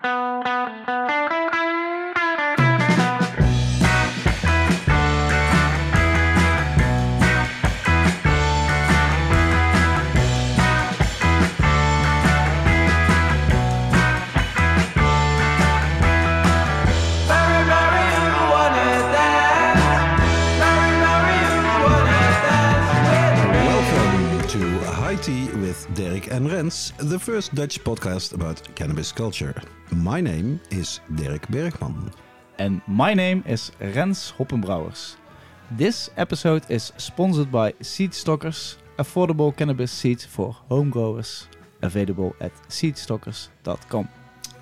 Welcome and Rens, the first Dutch podcast about cannabis culture. My name is Dirk Bergman. And my name is Rens Hoppenbrouwers. This episode is sponsored by Seed Stockers, affordable cannabis seeds for home growers, available at seedstockers.com.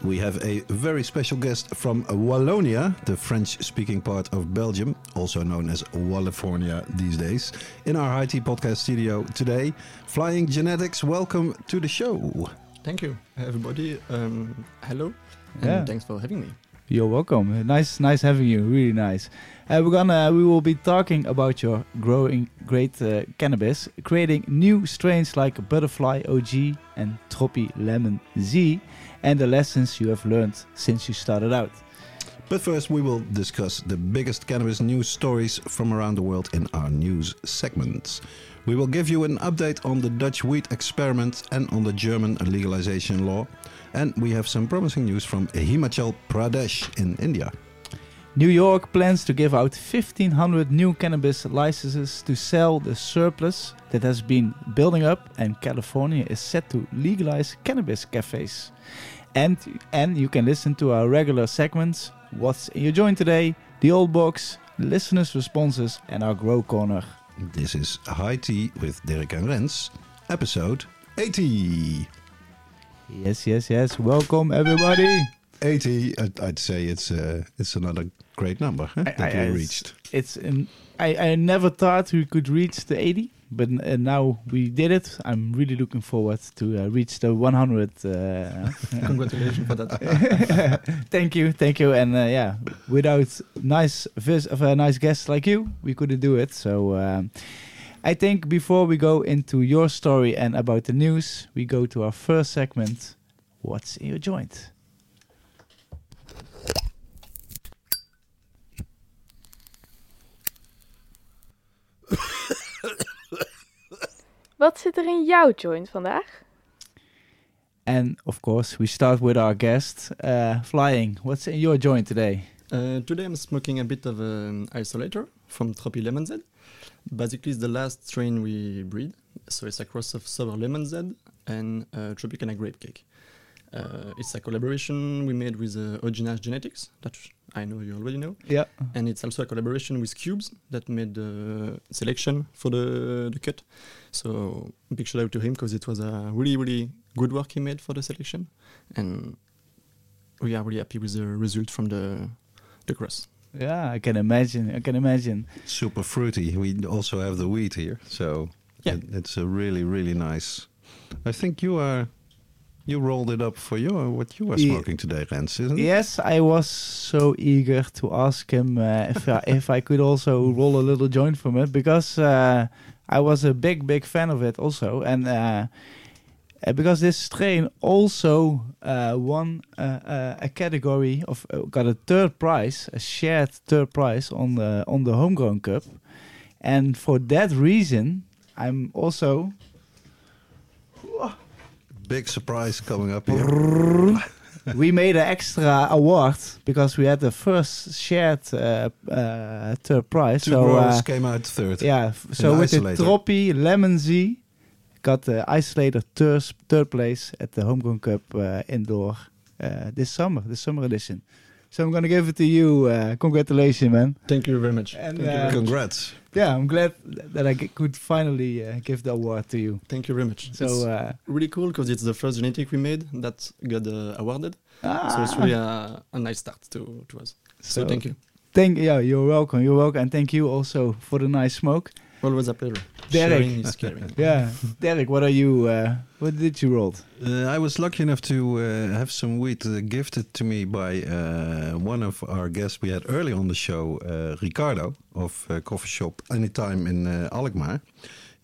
We have a very special guest from Wallonia, the French speaking part of Belgium, also known as Wallifornia these days, in our IT podcast studio today. Flying Genetics, welcome to the show. Thank you, everybody. Um, hello, and Yeah. thanks for having me. You're welcome. Nice, nice having you. Really nice. Uh, we're gonna, we will be talking about your growing great uh, cannabis, creating new strains like Butterfly OG and Tropi Lemon Z, and the lessons you have learned since you started out. But first, we will discuss the biggest cannabis news stories from around the world in our news segments. We will give you an update on the Dutch weed experiment and on the German legalization law. And we have some promising news from Himachal Pradesh in India. New York plans to give out 1,500 new cannabis licenses to sell the surplus that has been building up, and California is set to legalize cannabis cafes. And and you can listen to our regular segments: What's in your joint today, the old box, listeners' responses, and our grow corner. This is High Tea with Dirk and Rens, episode 80. Yes, yes, yes. Welcome everybody. 80, I'd, I'd say it's uh, it's another great number huh, I- that I- we reached. It's an, I I never thought we could reach the 80, but uh, now we did it. I'm really looking forward to uh, reach the 100. Uh, Congratulations for that. thank you, thank you, and uh, yeah, without nice vis of a nice guest like you, we couldn't do it. So um, I think before we go into your story and about the news, we go to our first segment. What's in your joint? Wat zit er in jouw joint vandaag? And of course, we start with our guest, uh, Flying. What's in your joint today? Uh, today I'm smoking a bit of an ice-o-lator from Tropi Lemon Z. Basically, it's the last strain we breed. So it's a cross of sour lemon Z and uh, Tropicana grape cake. Uh, it's a collaboration we made with uh, Oginash Genetics, that I know you already know. Yeah. and it's also a collaboration with Cubes that made the selection for the, the cut. So big shout out to him because it was a really really good work he made for the selection, and we are really happy with the result from the the cross. Yeah, I can imagine. I can imagine. Super fruity. We also have the wheat here, so Yeah. it, it's a really, really nice. I think you are. You rolled it up for your what you Yeah. smoking today, Rens, isn't it? Yes, I was so eager to ask him uh, if I, if I could also roll a little joint from it because uh, I was a big big fan of it also, and uh, uh, because this strain also uh, won uh, uh, a category of uh, got a third prize, a shared third prize on the on the homegrown cup, and for that reason, I'm also Big surprise coming up here. we made an extra award because we had the first shared uh, uh, third prize. Two so growers uh, came out third. yeah, so with the ice-o-lator. Tropi Lemon Z, got the ice-o-lator third, third place at the Homegrown Cup uh, indoor uh, this summer, the summer edition. So I'm gonna give it to you. Uh, congratulations, man! Thank you very much. And, Thank, you uh, very much. Congrats. Yeah, I'm glad that I could finally uh, give the award to you. Thank you very much. So it's uh, really cool because it's the first genetic we made that got uh, awarded. ah, So it's really a, a nice start to, to us. So, So- thank you. thank yeah, you're welcome. You're welcome, and thank you also for the nice smoke. Always a pleasure. Derrick. Sharing is caring. Yeah, Derrick, what are you? Uh, what did you roll? Uh, I was lucky enough to uh, have some wheat uh, gifted to me by uh, one of our guests we had early on the show, uh, Ricardo of uh, Coffee Shop Anytime in uh, Alkmaar.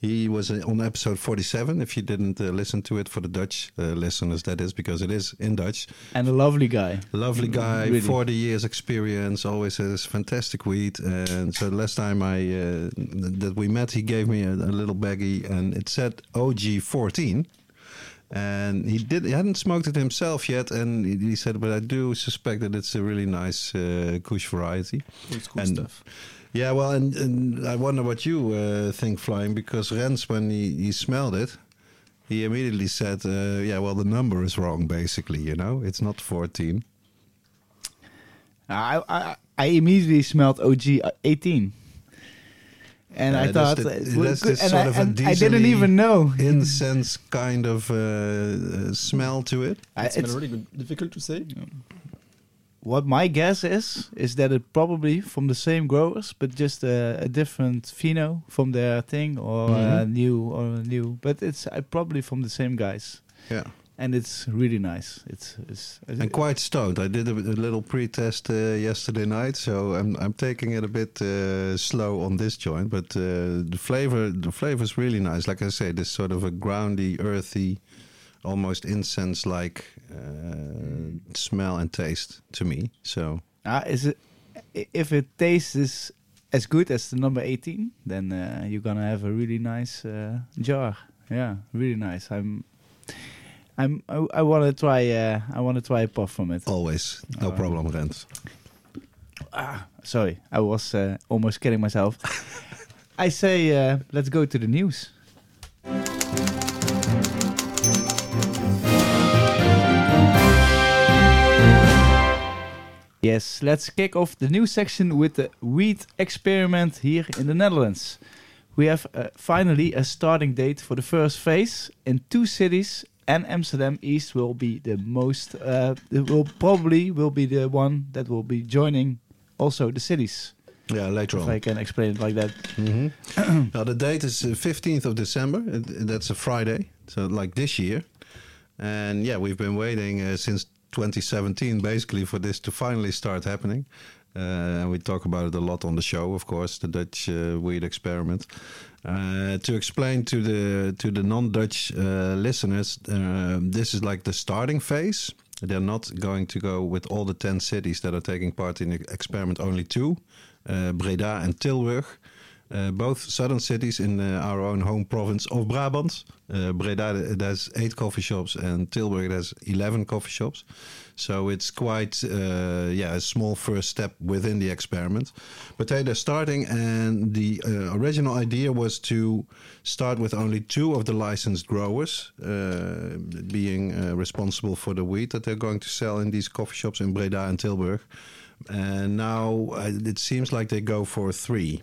He was on episode 47. If you didn't uh, listen to it for the Dutch uh, listeners, that is because it is in Dutch. And a lovely guy. Lovely guy, Really. 40 years experience, always has fantastic weed. And so the last time I uh, that we met, he gave me a, a little baggie, and it said OG 14. And he did. He hadn't smoked it himself yet, and he, he said, "But I do suspect that it's a really nice uh, Kush variety." Old school And- stuff. Yeah, well, and, and I wonder what you uh, think, Flying, because Rens, when he, he smelled it, he immediately said, uh, "Yeah, well, the number is wrong. Basically, you know, it's not 14." I, I, I immediately smelled OG 18. And Yeah, I thought, the- it would- that's good- and, sort I, of a and I didn't even know. incense kind of uh, uh, smell to it. I- It's, it's- really good. difficult to say. What my guess is, is that it probably from the same growers, but just a, a different pheno from their thing or Mhm. new or new. But it's uh, probably from the same guys, Yeah, and it's really nice. It's, it's and quite stoned. I did a, a little pre-test uh, yesterday night, so I'm I'm taking it a bit uh, slow on this joint, but uh, the flavor the flavor is really nice. Like I say, this sort of a groundy, earthy, almost incense-like uh, smell and taste to me. So Ah, is it if it tastes as as good as the number 18, then uh, you're gonna have a really nice uh, jar. Yeah, really nice. I'm I'm I, I want to try uh, I want to try a puff from it. always no Oh. problem, Rens. Sorry, I was uh, almost kidding myself. I say uh, let's go to the news. Yes, let's kick off the new section with the wheat experiment here in the Netherlands. We have uh, finally a starting date for the first phase in two cities, and Amsterdam East will be the most. Uh, it will probably will be the one that will be joining also the cities. Yeah, later If on. I can explain it like that. hmm now the date is uh, 15th of December. That's a Friday, so like this year. And yeah, we've been waiting uh, since 2017, basically, for this to finally start happening. Uh, and we talk about it a lot on the show, of course, the Dutch uh, weed experiment. Uh, to explain to the to the non-Dutch uh, listeners, uh, this is like the starting phase. They're not going to go with all the 10 cities that are taking part in the experiment, only two, uh, Breda and Tilburg. Uh, both southern cities in uh, our own home province of Brabant. Uh, Breda has eight coffee shops and Tilburg has 11 coffee shops. So it's quite yeah a small first step within the experiment. But hey, they're starting, and the original idea was to start with only two of the licensed growers being responsible for the wheat that they're going to sell in these coffee shops in Breda and Tilburg. And now it seems like they go for three.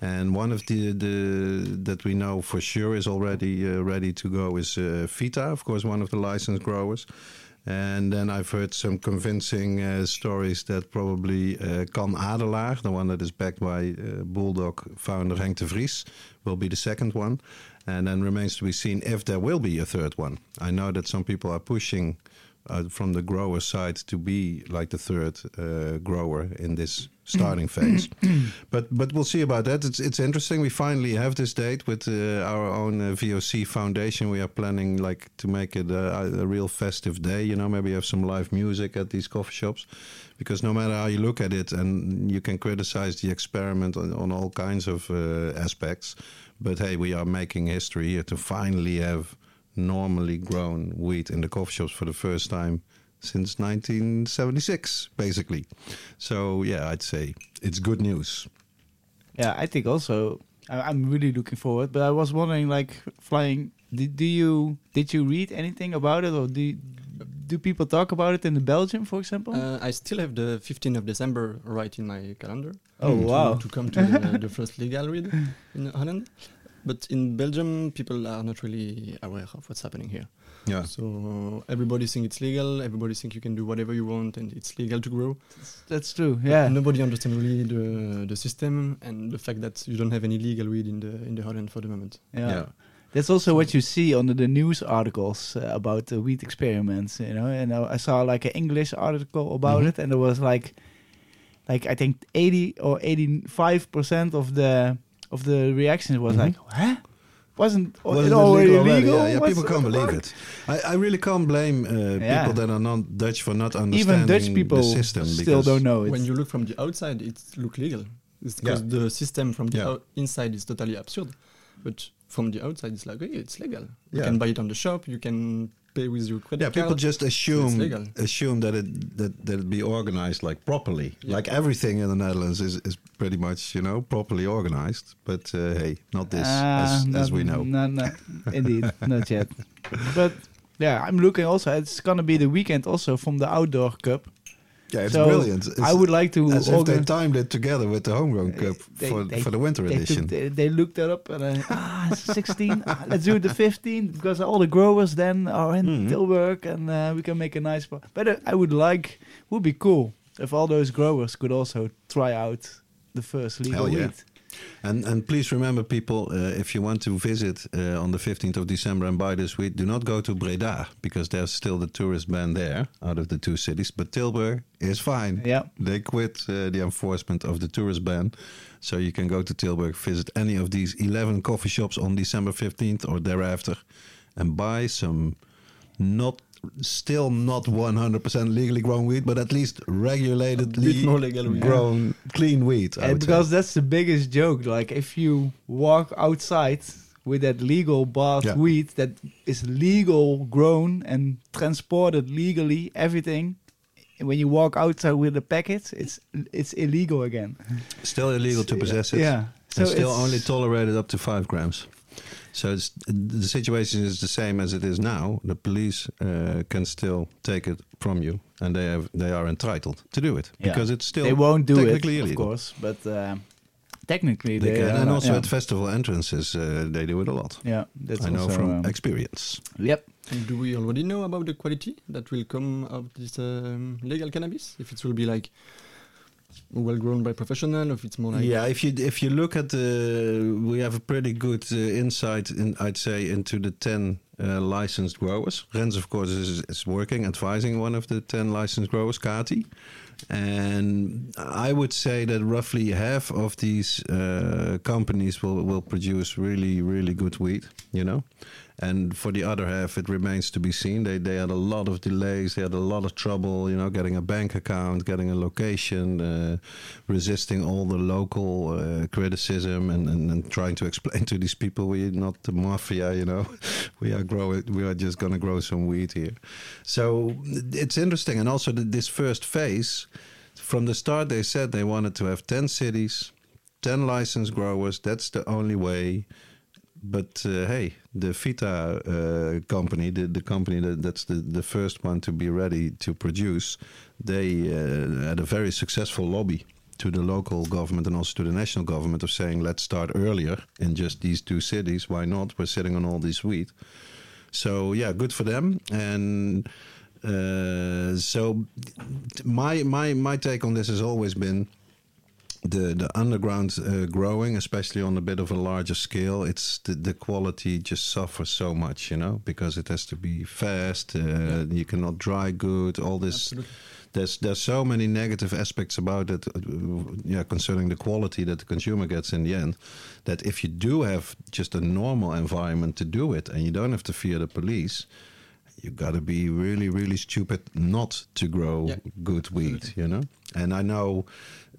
And one of the, the that we know for sure is already uh, ready to go is uh, Fyta, of course, one of the licensed growers. And then I've heard some convincing uh, stories that probably uh, Canadelaar, the one that is backed by uh, Bulldog founder Henk de Vries, will be the second one. And then remains to be seen if there will be a third one. I know that some people are pushing uh, from the grower side to be like the third uh, grower in this starting phase. but but we'll see about that. It's it's interesting. We finally have this date with uh, our own uh, VOC Foundation. We are planning like to make it a, a real festive day. You know, maybe have some live music at these coffee shops, because no matter how you look at it, and you can criticize the experiment on, on all kinds of uh, aspects. But hey, we are making history here to finally have normally grown wheat in the coffee shops for the first time since 1976, basically. So yeah, I'd say it's good news. Yeah, I think also I, I'm really looking forward. But I was wondering, like, flying. Did, do you did you read anything about it, or do do people talk about it in the Belgium, for example? Uh, I still have the 15th of December right in my calendar. oh to, wow! To come to the, the first legal read in Holland. But in Belgium, people are not really aware of what's happening here. Yeah. So everybody think it's legal. Everybody think you can do whatever you want, and it's legal to grow. That's true. But Yeah. Nobody understands really the the system and the fact that you don't have any legal weed in the in the Holland for the moment. yeah. Yeah. That's also what you see on the, the news articles uh, about the wheat experiments, you know. And I, I saw like an English article about Mhm. it, and there was like, like I think eighty or eighty-five percent of the of the reactions was Mhm. like, "Huh? wasn't Was it it already illegal illegal? Yeah, yeah, people can't believe it. I, I really can't blame uh, Yeah. people that are not Dutch for not understanding Even Dutch people the system. still because- don't know it. When you look from the outside, it look legal. It's because Yeah. the system from the Yeah. inside is totally absurd. But from the outside, it's like, hey, it's legal. You Yeah. can buy it on the shop. You can pay with your credit Yeah, card. people just assume assume that it that, that it be organized like properly. Yeah. Like everything in the Netherlands is, is pretty much you know properly organized. But uh, hey, not this Ah, as, not- as we know. No, no, indeed, not yet. But yeah, I'm looking also. It's gonna be the weekend also from the outdoor cup. Yeah, it's so brilliant. It's I would like to. as if they timed it together with the homegrown cup they- for they- for the winter they, edition. took, they, they looked that up and uh, ah, 16. ah, let's do the 15 because all the growers then are in Mhm. Tilburg and uh, we can make a nice. But but, uh, I would like would be cool if all those growers could also try out the first legal yeah. wheat. And and please remember, people, uh, if you want to visit uh, on the 15th of December and buy this wheat, do not go to Breda because there's still the tourist ban there out of the two cities. But Tilburg is fine. Yeah. They quit uh, the enforcement of the tourist ban. So you can go to Tilburg, visit any of these 11 coffee shops on December 15th or thereafter and buy some not still not 100% legally grown wheat, but at least regulatedly bit more legal wheat. grown clean wheat. I And would say. because that's the biggest joke. Like if you walk outside with that legal bought Yeah. wheat that is legal grown and transported legally, everything. When you walk outside with the packet, it's it's illegal again. Still illegal to possess it. Yeah. So and still only tolerated up to five grams. So it's, the situation is the same as it is now. The police uh, can still take it from you, and they have they are entitled to do it Yeah. because it's still they won't do it, technically of course, but um, technically They they, can, are and also yeah. at festival entrances, uh, they do it a lot. yeah, that's I know from um, experience. yep. Do we already know about the quality that will come of this um, legal cannabis? If it will be like well grown by professional, if it's more like yeah, if you if you look at the, we have a pretty good uh, insight, in, I'd say, into the ten uh, licensed growers. Rens, of course, is, is working, advising one of the ten licensed growers, Kati, and I would say that roughly half of these uh, companies will will produce really really good wheat, you know. And for the other half, it remains to be seen. They they had a lot of delays. They had a lot of trouble, you know, getting a bank account, getting a location, uh, resisting all the local uh, criticism, and, and, and trying to explain to these people we're not the mafia, you know. we are growing. We are just going to grow some wheat here. So it's interesting, and also th- this first phase. From the start, they said they wanted to have ten cities, ten licensed growers. That's the only way but uh, hey, the Fyta uh, company, the, the company that, that's the, the first one to be ready to produce, they uh, had a very successful lobby to the local government and also to the national government of saying, let's start earlier in just these two cities. Why not? We're sitting on all this wheat. So yeah, good for them. And uh, so my my my take on this has always been the the underground uh, growing, especially on a bit of a larger scale, it's the, the quality just suffers so much, you know, because it has to be fast. Uh, You cannot dry good. All this. Absolutely. There's there's so many negative aspects about it, uh, yeah, concerning the quality that the consumer gets in the end. That if you do have just a normal environment to do it, and you don't have to fear the police, you got to be really, really stupid not to grow Yeah. good wheat, you know. And I know,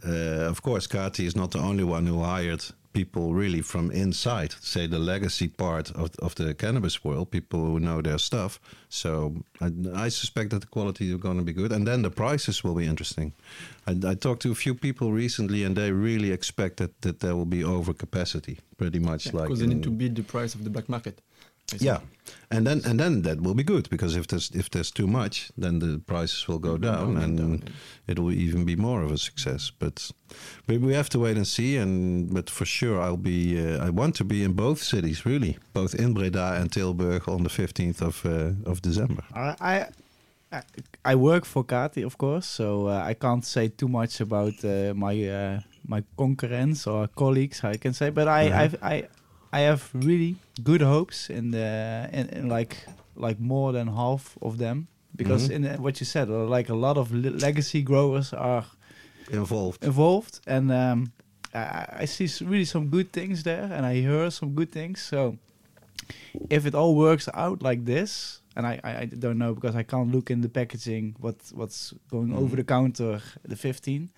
uh, of course, Kati is not the only one who hired people really from inside, say the legacy part of, of the cannabis world, people who know their stuff. So I, I suspect that the quality is going to be good, and then the prices will be interesting. I, I talked to a few people recently, and they really expect that, that there will be overcapacity, pretty much Yeah, like because they need to beat the price of the black market. Yeah, and then and then that will be good because if there's if there's too much, then the prices will go down, and down. it will even be more of a success. But we, we have to wait and see. And but for sure, I'll be uh, I want to be in both cities, really, both in Breda and Tilburg on the fifteenth of uh, of December. I, I I work for Kati, of course, so uh, I can't say too much about uh, my uh, my concurrents or colleagues. I can say, but I Mhm. I've, I I have really good hopes in the in, in like like more than half of them because Mhm. in the, what you said, uh, like a lot of le- legacy growers are Involved. involved, and um, I, I see really some good things there, and I hear some good things. So if it all works out like this, and I, I, I don't know because I can't look in the packaging what what's going over the counter the 15.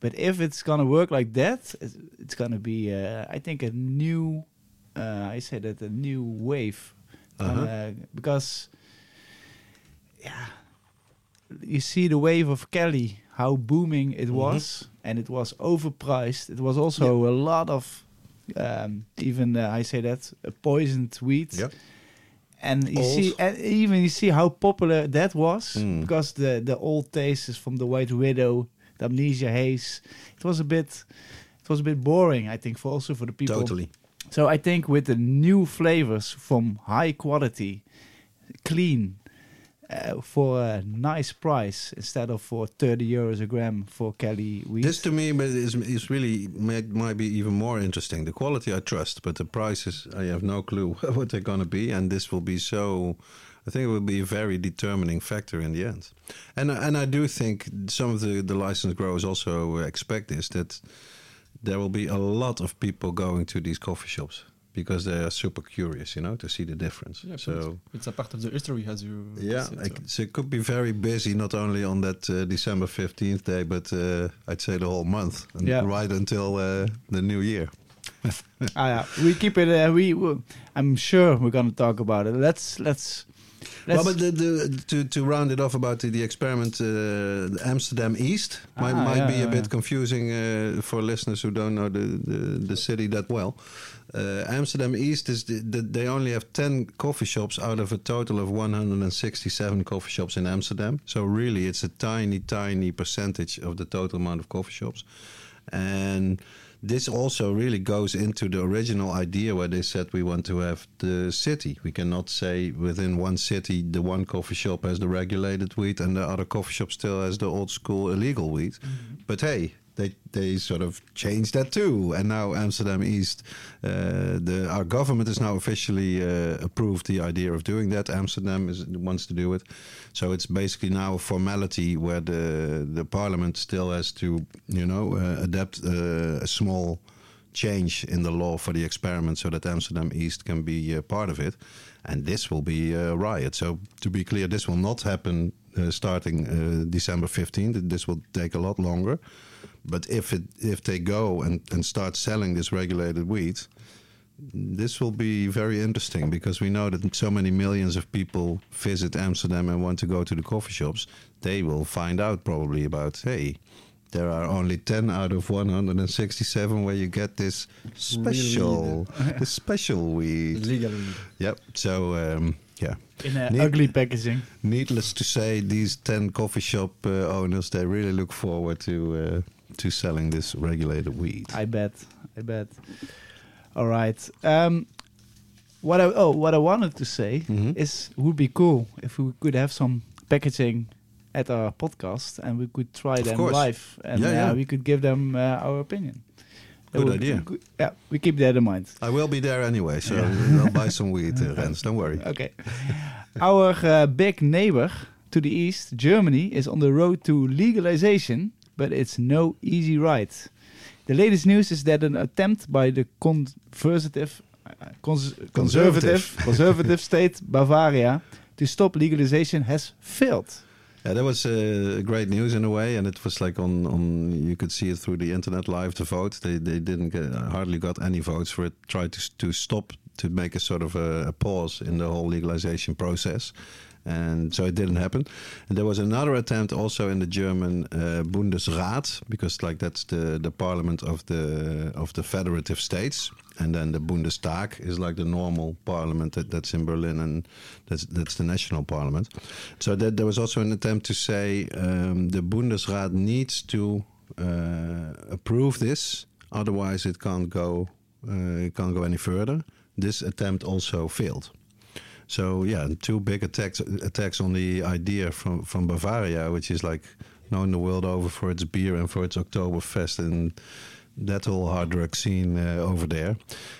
But if it's gonna work like that, it's, it's gonna be uh, I think a new uh, I say that a new wave uh, because yeah you see the wave of Cali how booming it Mhm. was and it was overpriced it was also a lot of um, even uh, I say that a poisoned wheat Yep. and you Old. see and even you see how popular that was Mm. because the the old tastes from the White Widow the Amnesia Haze it was a bit it was a bit boring I think for also for the people Totally. so I think with the new flavors from high quality, clean, uh, for a nice price instead of for 30 euros a gram for Cali wheat. This to me is, is really might, might be even more interesting. The quality I trust, but the prices I have no clue what they're going to be, and this will be so. I think it will be a very determining factor in the end, and and I do think some of the the licensed growers also expect this that there will be a lot of people going to these coffee shops because they are super curious, you know, to see the difference. Yeah, so. so it's a part of the history, as you Yeah, said, so. so it could be very busy not only on that uh, December 15th day, but uh, I'd say the whole month, and Yeah. right until uh, the new year. ah, yeah. We keep it. Uh, we. we- I'm sure we're gonna talk about it. Let's let's. Well, let's but the, the, to, to round it off about the, the experiment, uh, Amsterdam East might, Ah, might yeah, be a yeah, bit confusing uh, for listeners who don't know the, the, the city that well. Uh, Amsterdam East is the, the, they only have 10 coffee shops out of a total of 167 coffee shops in Amsterdam. So really, it's a tiny, tiny percentage of the total amount of coffee shops. And this also really goes into the original idea where they said we want to have the city. We cannot say within one city the one coffee shop has the regulated weed and the other coffee shop still has the old school illegal weed. Mm-hmm. But hey, they they sort of changed that too, and now Amsterdam East, uh, the our government has now officially uh, approved the idea of doing that. Amsterdam is wants to do it, so it's basically now a formality where the the parliament still has to you know uh, adapt uh, a small change in the law for the experiment so that Amsterdam East can be uh, part of it. And this will be a riot. So, to be clear, this will not happen uh, starting December 15th. This will take a lot longer. But if it if they go and, and start selling this regulated weed, this will be very interesting because we know that so many millions of people visit Amsterdam and want to go to the coffee shops. They will find out probably about hey, there are only 10 out of 167 where you get this special, this special weed. Legal. Yep. So um, yeah, in a Need- ugly packaging. needless to say, these 10 coffee shop uh, owners they really look forward to uh, to selling this regulated weed. I bet. I bet. All right. Um, what I oh what I wanted to say Mhm. is would be cool if we could have some packaging at our podcast and we could try them course. live and Yeah, uh, yeah. we could give them uh, our opinion. Good would- idea. good- yeah, we keep that in mind. I will be there anyway, so Yeah. I'll buy some weed, uh, Rens. Don't worry. Okay. Our uh, big neighbor to the east, Germany, is on the road to legalization, but it's no easy ride. The latest news is that an attempt by the conservative, uh, cons- conservative, conservative state Bavaria to stop legalization has failed. Yeah, that was uh, great news in a way, and it was like on, on you could see it through the internet live. The vote they they didn't get, hardly got any votes for it. Tried to to stop to make a sort of a, a pause in the whole legalization process, and so it didn't happen. And there was another attempt also in the German uh, Bundesrat because like that's the the parliament of the of the federative states, and then the Bundestag is like the normal parliament that, that's in Berlin, and that's that's the national parliament. So that there was also an attempt to say um, the Bundesrat needs to uh, approve this, otherwise it can't go uh, it can't go any further. This attempt also failed. So yeah, two big attacks attacks on the idea from from Bavaria, which is like known the world over for its beer and for its Oktoberfest and that whole hard drug scene uh, over there.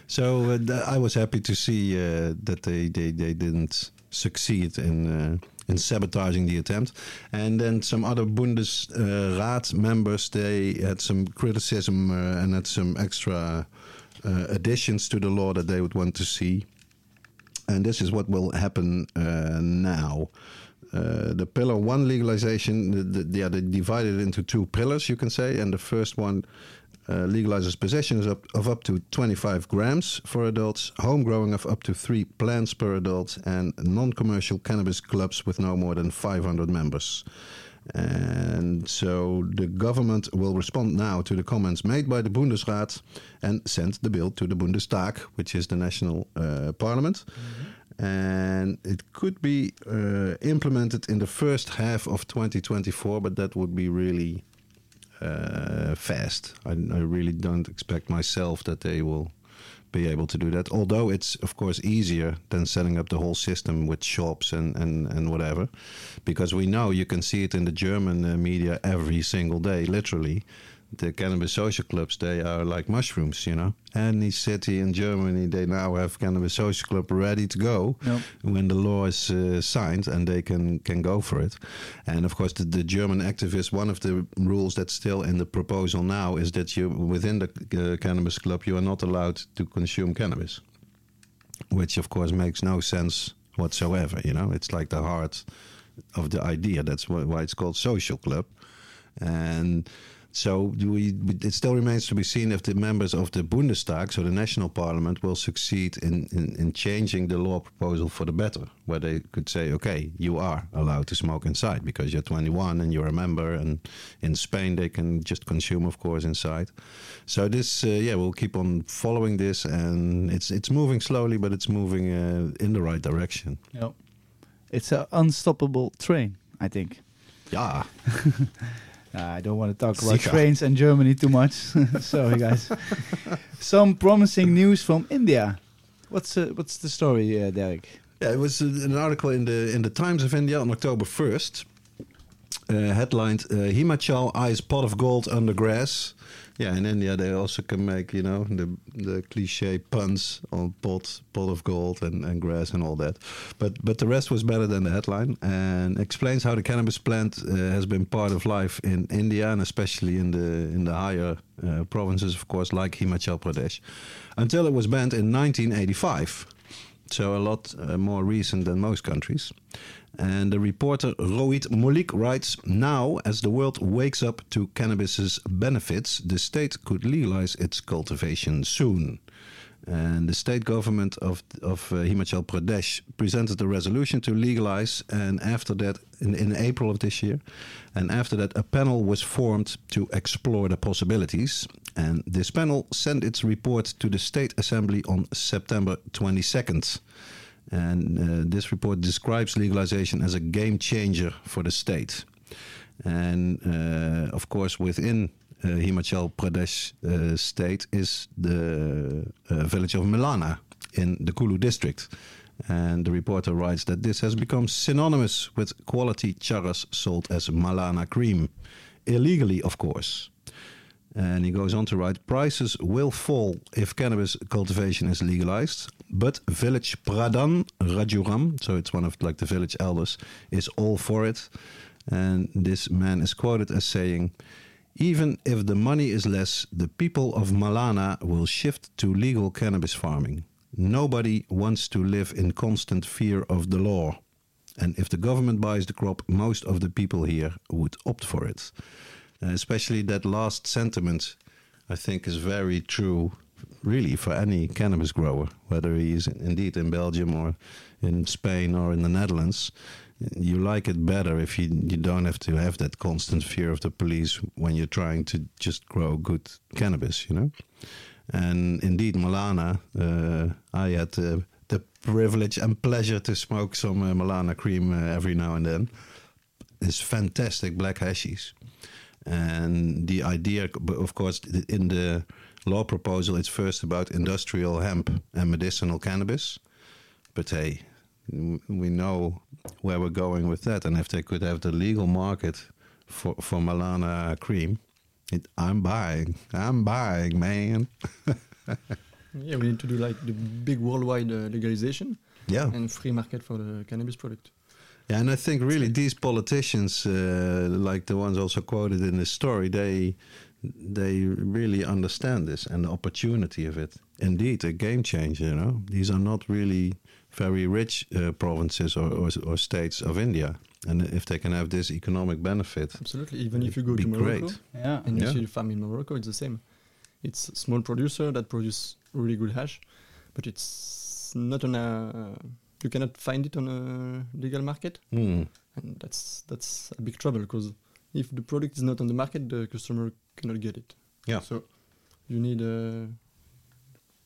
So uh, I was happy to see uh, that they, they, they didn't succeed in uh, in sabotaging the attempt. And then some other Bundesrat members they had some criticism uh, and had some extra uh, additions to the law that they would want to see. And this is what will happen uh, now. Uh, the pillar one legalization, the, the, yeah, they divided it into two pillars, you can say, and the first one uh, legalizes possession of, of up to 25 grams for adults, home growing of up to three plants per adult, and non-commercial cannabis clubs with no more than 500 members. And so the government will respond now to the comments made by the Bundesrat and send the bill to the Bundestag, which is the national uh, parliament. And it could be uh, implemented in the first half of 2024, but that would be really uh, fast. I, I really don't expect myself that they will be able to do that. Although it's of course easier than setting up the whole system with shops and and and whatever, because we know you can see it in the German uh, media every single day, literally. The cannabis social clubs, they are like mushrooms, you know. Any city in Germany, they now have cannabis social club ready to go Yep. when the law is uh, signed and they can, can go for it. And of course, the, the German activists, one of the rules that's still in the proposal now is that you, within the uh, cannabis club, you are not allowed to consume cannabis, which of course makes no sense whatsoever. You know, it's like the heart of the idea. That's why, why it's called social club. And so we, it still remains to be seen if the members of the Bundestag, so the national parliament, will succeed in, in, in changing the law proposal for the better, where they could say, okay, you are allowed to smoke inside because you're 21 and you're a member, and in Spain they can just consume, of course, inside. So this, uh, yeah, we'll keep on following this, and it's it's moving slowly, but it's moving uh, in the right direction. Yep. It's an unstoppable train, I think. Yeah. Uh, I don't want to talk about Zika. trains and Germany too much. Sorry, guys. Some promising news from India. What's uh, what's the story, uh, Derrick? Yeah, it was uh, an article in the in the Times of India on October first, uh, headlined uh, "Himachal eyes pot of gold under grass." Yeah, in India they also can make you know the the cliche puns on pot pot of gold and, and grass and all that, but but the rest was better than the headline and explains how the cannabis plant uh, has been part of life in India and especially in the in the higher uh, provinces, of course, like Himachal Pradesh, until it was banned in 1985 so a lot uh, more recent than most countries. And the reporter Rohit Molik writes Now, as the world wakes up to cannabis's benefits, the state could legalize its cultivation soon. And the state government of, of uh, Himachal Pradesh presented a resolution to legalize, and after that, in, in April of this year, and after that, a panel was formed to explore the possibilities. And this panel sent its report to the State Assembly on September 22nd. And uh, this report describes legalization as a game changer for the state. And uh, of course, within Himachal Pradesh uh, state is the uh, village of Malana in the Kullu district. And the reporter writes that this has become synonymous with quality charas sold as Malana cream. Illegally, of course. And he goes on to write prices will fall if cannabis cultivation is legalized, but village Pradhan Rajuram, so it's one of like the village elders, is all for it. And this man is quoted as saying, even if the money is less, the people of Malana will shift to legal cannabis farming. Nobody wants to live in constant fear of the law. And if the government buys the crop, most of the people here would opt for it. Uh, especially that last sentiment, I think, is very true, really, for any cannabis grower, whether he is indeed in Belgium or in Spain or in the Netherlands. You like it better if you, you don't have to have that constant fear of the police when you're trying to just grow good cannabis, you know? And indeed, Malana, uh, I had uh, the privilege and pleasure to smoke some uh, Malana cream uh, every now and then. It's fantastic black hashies. And the idea, of course, in the law proposal, it's first about industrial hemp and medicinal cannabis. But hey, we know where we're going with that. And if they could have the legal market for, for Malana cream, it, I'm buying. I'm buying, man. Yeah, we need to do like the big worldwide uh, legalization Yeah. and free market for the cannabis product. Yeah, and I think really these politicians, uh, like the ones also quoted in this story, they they really understand this and the opportunity of it. Indeed, a game changer. You know, these are not really very rich uh, provinces or, or, or states of India. And if they can have this economic benefit, Absolutely. Even if you go to Morocco great. Yeah. and you Yeah. see farm in Morocco, it's the same. It's a small producer that produce really good hash, but it's not on a. You cannot find it on a legal market, Hmm. and that's that's a big trouble because if the product is not on the market, the customer cannot get it. Yeah. So you need uh,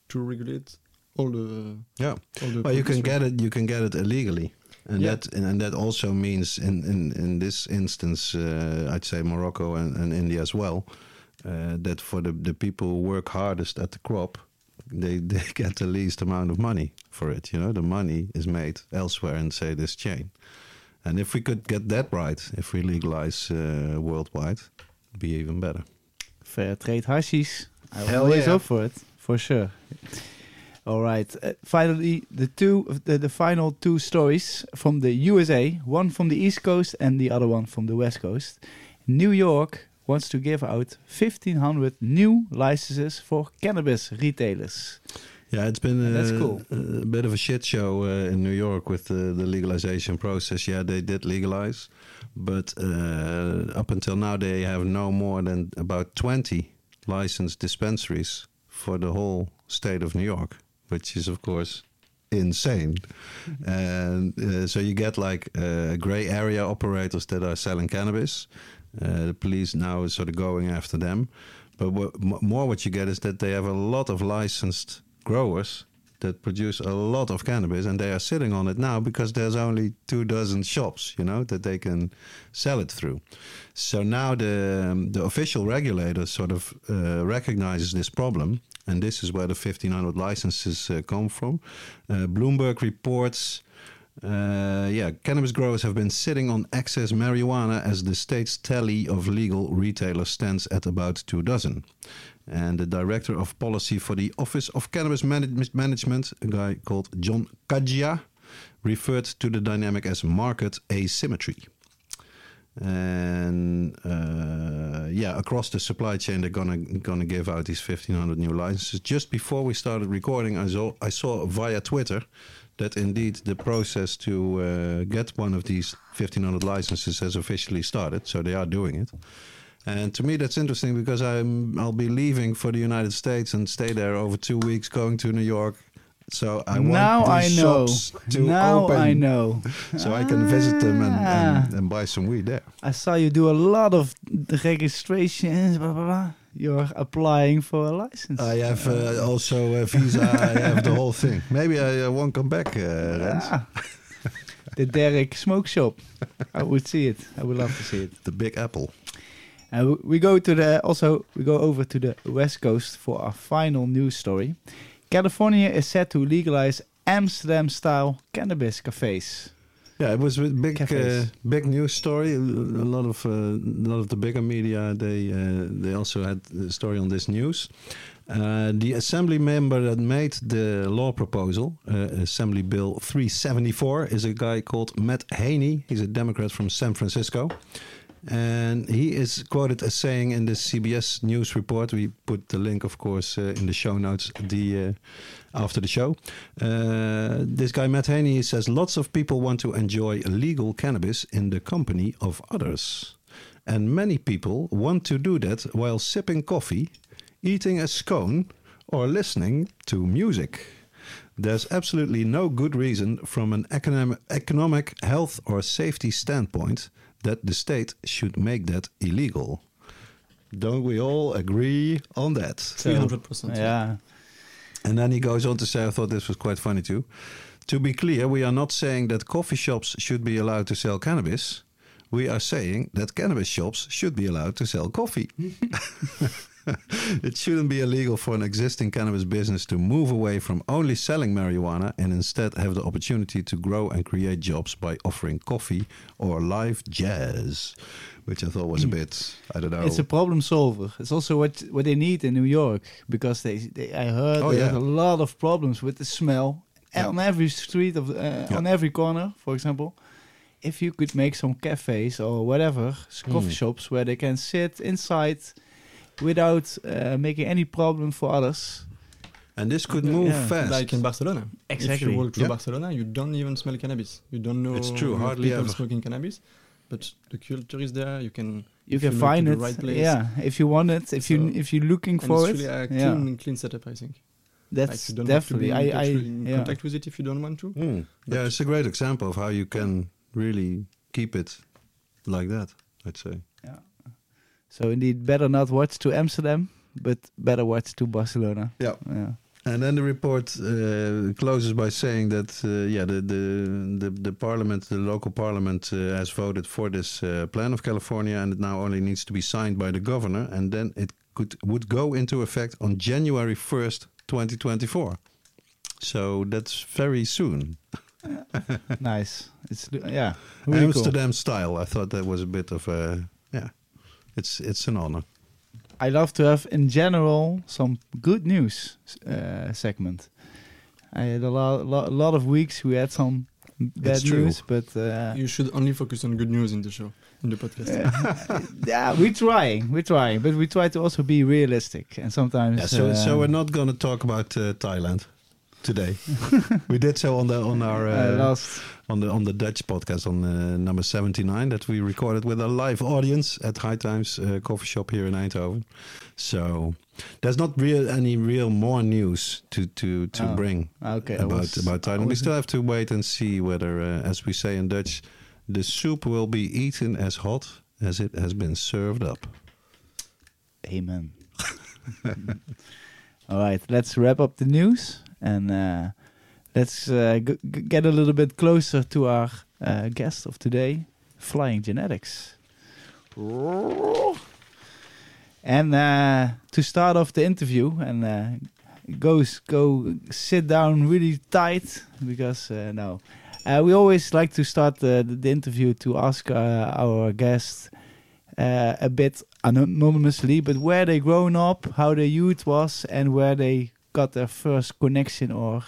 to regulate all the yeah. all the. Well, you can get it. You can get it illegally, and Yeah. that and, that also means in in in this instance, uh, I'd say Morocco and, and India as well, uh, that for the the people who work hardest at the crop, they they get the least amount of money for it. You know, the money is made elsewhere in say this chain, and if we could get that right, if we legalize uh, worldwide, it'd be even better. Fair trade hashish. I Hell always yeah. hope for it, for sure. All right. Uh, finally, the two, the, the final two stories from the USA. One from the East Coast and the other one from the West Coast. New York wants to give out 1,500 new licenses for cannabis retailers. Yeah, it's been uh, that's cool. a bit of a shit show uh, in New York with the, the legalization process. Yeah, they did legalize, but uh, up until now they have no more than about 20 licensed dispensaries for the whole state of New York, which is of course insane. and uh, so you get like uh, gray area operators that are selling cannabis. Uh, the police now is sort of going after them. But what, m- more what you get is that they have a lot of licensed growers that produce a lot of cannabis and they are sitting on it now because there's only two dozen shops, you know, that they can sell it through. So now the um, the official regulator sort of uh, recognizes this problem, and this is where the 1500 licenses uh, come from. Uh, Bloomberg reports. Uh, yeah, cannabis growers have been sitting on excess marijuana as the state's tally of legal retailers stands at about two dozen. And the director of policy for the Office of Cannabis Manage- Management, a guy called John Kagia, referred to the dynamic as market asymmetry. And uh, yeah, across the supply chain, they're gonna gonna give out these 1,500 new licenses. Just before we started recording, I saw I saw via Twitter that indeed the process to uh, get one of these 1,500 licenses has officially started. So they are doing it. And to me, that's interesting because I'm I'll be leaving for the United States and stay there over two weeks, going to New York. So I now want I know. shops to Now open I know. so I can visit them and, and, Ah. and buy some weed there. I saw you do a lot of the registrations, blah, blah, blah. You're applying for a license. I have uh, also a visa. I have the whole thing. Maybe I uh, won't come back, uh, Rens. Ah. the Derrick Smoke Shop. I would see it. I would love to see it. The Big Apple. And we go to the also we go over to the West Coast for our final news story. California is set to legalize Amsterdam-style cannabis cafes. Yeah, it was a big, uh, big news story. A a lot of, uh, a lot of the bigger media they uh, they also had a story on this news. Uh, the assembly member that made the law proposal, uh, Assembly Bill 374, is a guy called Matt Haney. He's a Democrat from San Francisco. And he is quoted as saying in the CBS News report, we put the link, of course, uh, in the show notes the, uh, after the show. Uh, this guy, Matt Haney, says lots of people want to enjoy legal cannabis in the company of others. And many people want to do that while sipping coffee, eating a scone, or listening to music. There's absolutely no good reason from an economic, economic, health, or safety standpoint that the state should make that illegal. Don't we all agree on that? Three hundred percent. Yeah. And then he goes on to say, I thought this was quite funny too. To be clear, we are not saying that coffee shops should be allowed to sell cannabis. We are saying that cannabis shops should be allowed to sell coffee. it shouldn't be illegal for an existing cannabis business to move away from only selling marijuana and instead have the opportunity to grow and create jobs by offering coffee or live jazz, which I thought was a bit, I don't know. It's a problem solver. It's also what what they need in New York because they, they I heard Oh, there's yeah. a lot of problems with the smell Yeah. on every street of uh, Yeah. on every corner. For example, if you could make some cafes or whatever coffee Mm. shops where they can sit inside without uh, making any problem for others. And this could move Yeah. fast. Like in Barcelona. Exactly. If you walk through Yeah. Barcelona, you don't even smell cannabis. You don't know It's true, hardly people ever. smoking cannabis. But the culture is there. You can You can you find it. the right place. Yeah, if you want it, if you if you're looking and for it's it, really a yeah, clean, clean setup. I think. that's like you don't definitely. have to be I, I touch with- in yeah. contact with it if you don't want to. Mm. Yeah, it's a great example of how you can really keep it like that. I'd say. So indeed, better not watch to Amsterdam, but better watch to Barcelona. Yeah. Yeah. And then the report uh, closes by saying that uh, yeah, the, the the the parliament, the local parliament, uh, has voted for this uh, plan of California, and it now only needs to be signed by the governor, and then it could would go into effect on January first, twenty twenty four. So that's very soon, nice. It's yeah. Really cool. Amsterdam style. I thought that was a bit of a. It's it's an honor. I love to have, in general, some good news uh, segment. I had a lot, lot, lot of weeks we had some bad true. news, but uh, You should only focus on good news in the show, in the podcast. yeah, we're trying, we're trying, but we try to also be realistic, and sometimes. Yeah, so uh, so we're not going to talk about uh, Thailand today. we did so on the on our uh, uh, last on the on the Dutch podcast on uh, number seventy nine that we recorded with a live audience at High Times uh, coffee shop here in Eindhoven. So there's not real any real more news to to to Oh, bring okay, about was- about Thailand. We still have to wait and see whether, uh, as we say in Dutch, the soup will be eaten as hot as it has been served up. Amen. All right, let's wrap up the news and uh, let's uh, g- g- get a little bit closer to our uh, guest of today, Flying Genetics. And uh, to start off the interview, and uh, goes go sit down really tight because uh, no, we always like to start the, the, interview to ask our guest a bit anonymously, but where they grown up, how their youth was, and where they got their first connection or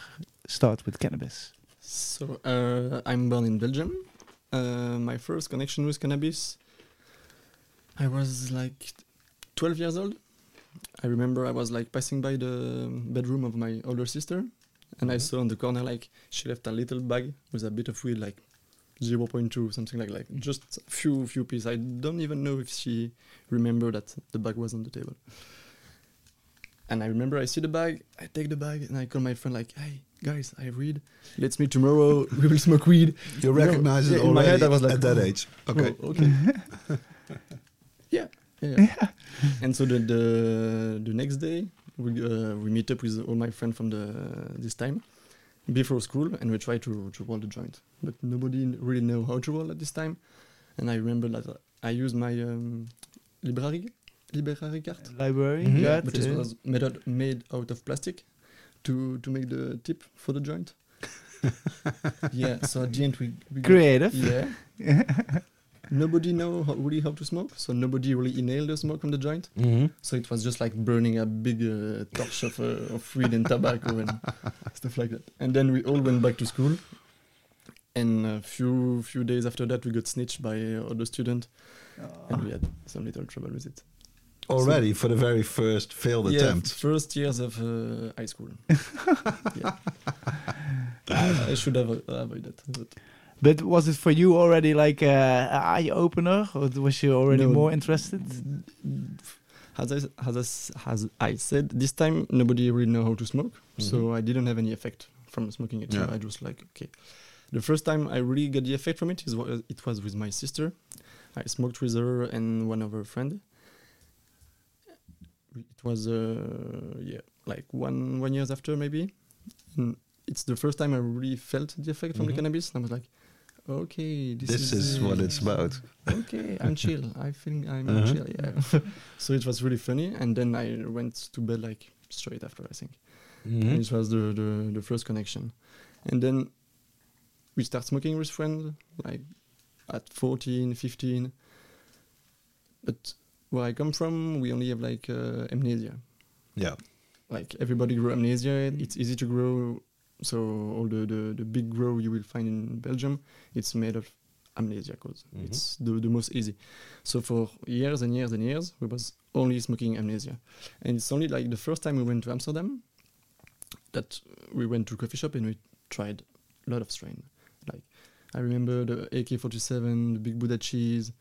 start with cannabis. So uh, I'm born in Belgium. Uh, my first connection with cannabis, I was like 12 years old. I remember I was like passing by the bedroom of my older sister, and I Mhm. saw on the corner like she left a little bag with a bit of weed, like 0.2, something like like just a few few pieces. I don't even know if she remembered that the bag was on the table. And I remember I see the bag, I take the bag, and I call my friend like, "Hey guys, I read. Let's meet tomorrow. we will smoke weed." You No, recognize it yeah, in my head I was like, at that oh, age. Okay. Oh, okay. yeah, yeah. yeah. and so the, the the next day we uh, we meet up with all my friends from the this time before school and we try to to roll the joint, but nobody really know how to roll at this time. And I remember that I used my um, library library card, Library, Mhm. card, but it uh, was made out, made out of plastic to to make the tip for the joint. yeah, so at the end we, we got- creative. yeah. nobody know how, really how to smoke, so nobody really inhaled the smoke from the joint. Mm-hmm. So it was just like burning a big uh, torch of, uh, of weed and tobacco and stuff like that. And then we all went back to school. And a few few days after that, we got snitched by uh, other student, and we had some little trouble with it. Already for the very first failed yeah, attempt. first years of uh, high school. yeah. I, I should have uh, avoided that. But But was it for you already like uh, an eye opener, or was you already No. more interested? as I, as, I, s- as I said, this time nobody really know how to smoke, so Mhm. I didn't have any effect from smoking it. So Yeah. I just like okay. The first time I really got the effect from it is it was with my sister. I smoked with her and one of her friend. It was uh, yeah like one one years after maybe. And it's the first time I really felt the effect from Mhm. the cannabis. And I was like, okay, this, This is what uh, it's about. okay, I'm chill. I think I'm Uh-huh. chill. Yeah. so it was really funny, and then I went to bed like straight after. I think Mm-hmm. and it was the, the the first connection, and then we start smoking with friends like at 14, 15. But where I come from, we only have like uh, amnesia. Yeah. Like everybody grow amnesia. It's easy to grow. So all the, the, the big grow you will find in Belgium, it's made of amnesia cause Mhm. it's the, the most easy. So for years and years and years, we was only smoking amnesia. And it's only like the first time we went to Amsterdam, that we went to coffee shop and we tried a lot of strain. Like I remember the AK47, the Big Buddha cheese,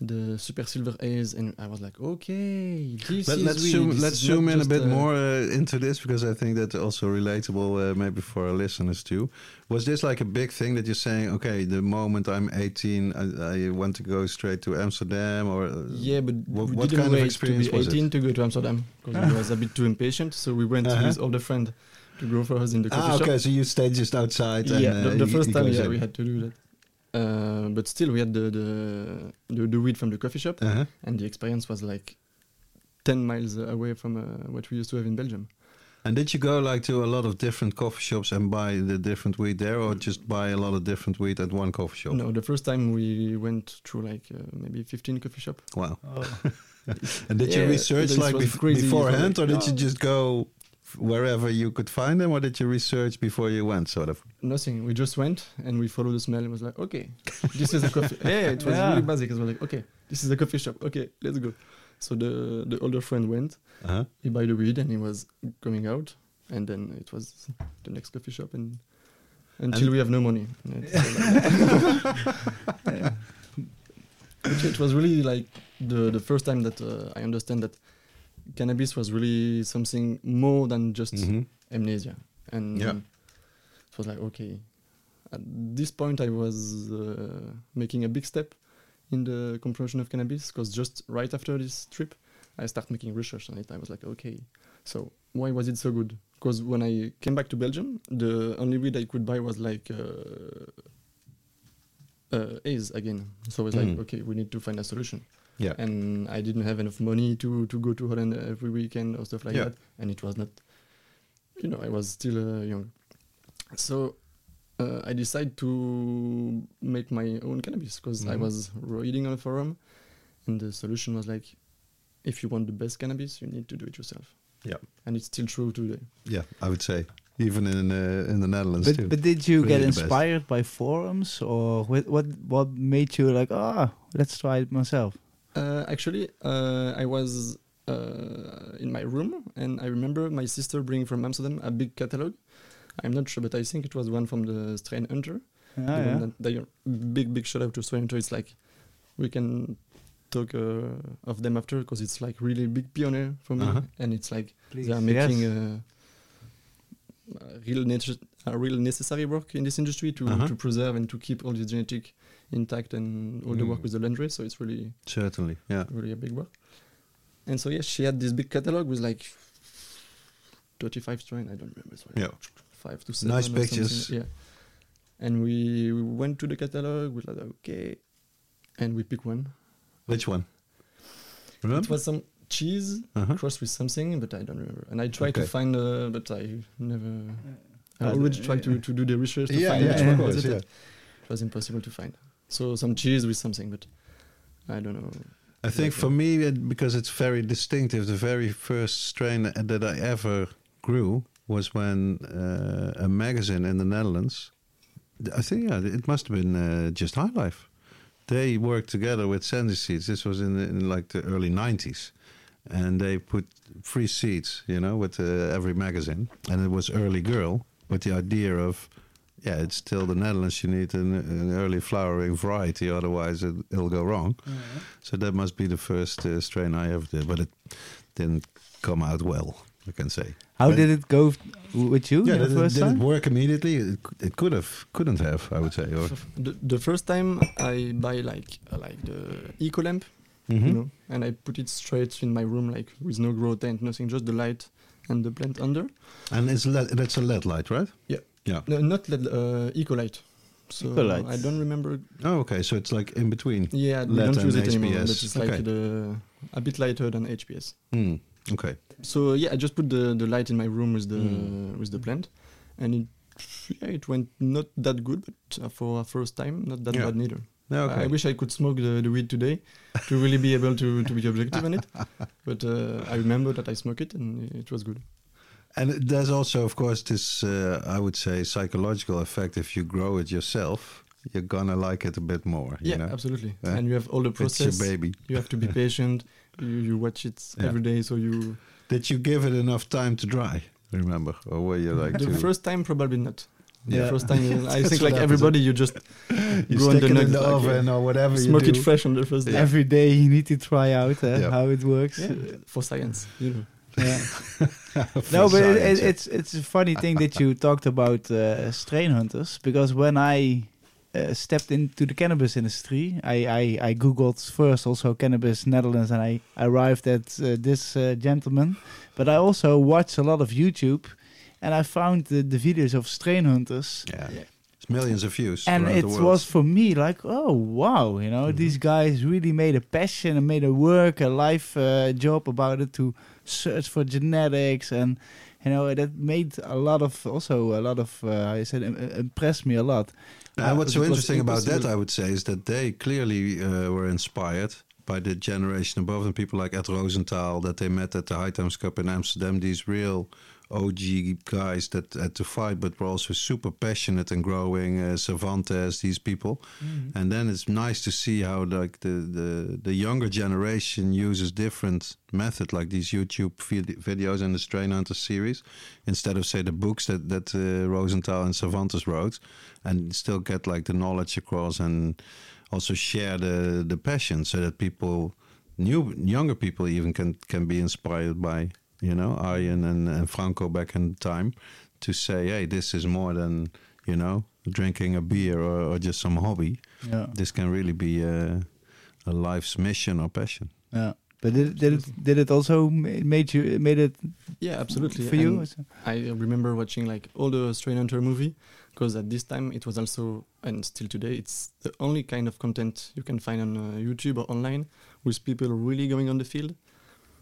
the Super Silver Haze, and I was like, okay, this Let, is let's really, zoom, let's zoom in a bit more uh, into this because I think that's also relatable, uh, maybe for our listeners too. Was this like a big thing that you're saying? Okay, the moment I'm 18, I, I want to go straight to Amsterdam, or uh, Yeah, but What- we what didn't kind of wait experience to be was it? 18 to go to Amsterdam because he was a bit too impatient. So we went Uh-huh. with older friend to go for us in the coffee ah, shop. okay, so you stayed just outside. yeah, and, the, uh, the he- first time, yeah, we had to do that. Uh, but still, we had the, the the the weed from the coffee shop, Uh-huh. and the experience was like 10 miles away from uh, what we used to have in Belgium. And did you go like to a lot of different coffee shops and buy the different weed there, or just buy a lot of different weed at one coffee shop? No, the first time we went through like uh, maybe 15 coffee shop. Wow. Oh. And did you research like was bef- crazy. beforehand, or did you just go f- wherever you could find them, or did you research before you went, sort of? Nothing. We just went and we followed the smell and was like, okay, this is a coffee. yeah, it was Yeah. really basic. It was like, okay, this is a coffee shop. Okay, let's go. So the the older friend went. Uh-huh. He buy the weed and he was coming out, and then it was the next coffee shop and until And- we have no money. And it's like- Which it was really like the the first time that uh, I understand that cannabis was really something more than just Mhm. amnesia. And Yeah. it was like, okay. At this point, I was uh, making a big step in the comprehension of cannabis because just right after this trip, I started making research on it. I was like, okay, so why was it so good? Because when I came back to Belgium, the only weed I could buy was like uh, uh, A's again. So I was Mm. like, okay, we need to find a solution Yeah. and I didn't have enough money to to go to Holland every weekend or stuff like Yeah. that, and it was not, you know, I was still uh, young, so uh, I decided to make my own cannabis because I Mhm. was reading on a forum, and the solution was like, if you want the best cannabis, you need to do it yourself. Yeah. and it's still true today. Yeah, I would say even in uh, in the Netherlands too. But, but did you Really get inspired by forums or what, what what made you like ah let's try it myself actually, uh, I was uh, in my room, and I remember my sister bringing from Amsterdam a big catalog. I'm not sure, but I think it was one from the Strain Hunter. Ah, the yeah. that they are big, big shout out to Strain Hunter. It's like we can talk uh, of them after because it's like really big pioneer for me, Uh-huh. and it's like Please, they are making yes. uh, a real nece- a real necessary work in this industry to, Uh-huh. to preserve and to keep all the genetic intact and all the work Mm. with the landrace. So it's really Certainly, yeah. really a big work. And so yes, she had this big catalog with like 35 strain. I don't remember. Sorry. Yeah. Five to seven. Nice pictures. something, Yeah. And we, we went to the catalog. We like okay, and we pick one. Which one? Remember? It was some cheese Uh-huh. crossed with something, but I don't remember. And I tried Okay. to find, uh, but I never. I Uh, always uh, tried to, to do the research to Yeah, find yeah, which of one course, was it. It was impossible to find. So some cheese with something, but I don't know. I think for me, it, because it's very distinctive, the very first strain that I ever grew was when uh, a magazine in the Netherlands, I think yeah, it must have been uh, just High Life. They worked together with Sensi Seeds. This was in, in like the early 90s. And they put free seeds, you know, with uh, every magazine. And it was Early Girl with the idea of, yeah, it's still the Netherlands. You need an, an early flowering variety, otherwise it, it'll go wrong. So that must be the first uh, strain I ever did, but it didn't come out well. I can say. how But- did it go with you Yeah, the did, it, first did time it work immediately? It, it could have, couldn't have. I would say. Or The, the first time I buy like uh, like the eco lamp, Mhm. you know, and I put it straight in my room, like with no grow tent, nothing, just the light and the plant under. and it's LED, that's a LED light, right? Yeah. Yeah. No, not LED, uh, eco light. So Ecolite. I don't remember. Oh, okay. So it's like in between. Yeah, we don't use and it anymore. But it's Okay. like the a bit lighter than HPS. Hmm. Okay. So yeah, I just put the, the light in my room with the Mm. with the plant, and it yeah it went not that good, but uh, for a first time, not that Yeah. bad neither. Yeah, okay. I wish I could smoke the, the weed today to really be able to, to be objective on it. But uh, I remember that I smoked it and it was good. And there's also, of course, this uh, I would say psychological effect. If you grow it yourself, you're gonna like it a bit more. You yeah, know? absolutely. Yeah. And you have all the process. It's your process. baby. You have to be patient. You, you watch it Yeah. every day, so you. Did you give it enough time to dry? Remember, or were you like the first time probably not. Yeah. The first time, I think like happens. everybody, you just you go on stick the it in nut, the like, oven or whatever smoke you it fresh on the first day. Yeah. Every day you need to try out uh, Yeah. how it works. Yeah, for science, you know. Yeah. No, but it, it, it's it's a funny thing that you talked about uh, strain hunters because when I uh, stepped into the cannabis industry, I, I I googled first also cannabis Netherlands and I arrived at uh, this uh, gentleman, but I also watched a lot of YouTube, and I found the, the videos of strain hunters. yeah. Yeah. It's millions of views. And it was for me like, oh wow, you know, Mhm. these guys really made a passion and made a work, a life uh, job about it to search for genetics, and you know that made a lot of also a lot of uh, I said im- impressed me a lot. And what's so interesting about that. I would say, is that they clearly uh, were inspired by the generation above them, people like Ed Rosenthal that they met at the High Times Cup in Amsterdam. These real OG guys that had to fight, but were also super passionate and growing. Uh, Cervantes, these people, and then it's nice to see how like the, the the younger generation uses different method, like these YouTube vid- videos and the Strain Hunter series, instead of say the books that that uh, Rosenthal and Cervantes wrote, and still get like the knowledge across and also share the the passion, so that people, new younger people even can can be inspired by you know Arjan and, and Franco back in time to say, hey, this is more than you know drinking a beer or, or just some hobby Yeah, this can really be a, a life's mission or passion. yeah. But did, did it did it also made you made it Yeah, absolutely. for you? And I remember watching like all the Strain Hunter movie because at this time it was also and still today it's the only kind of content you can find on uh, YouTube or online with people really going on the field.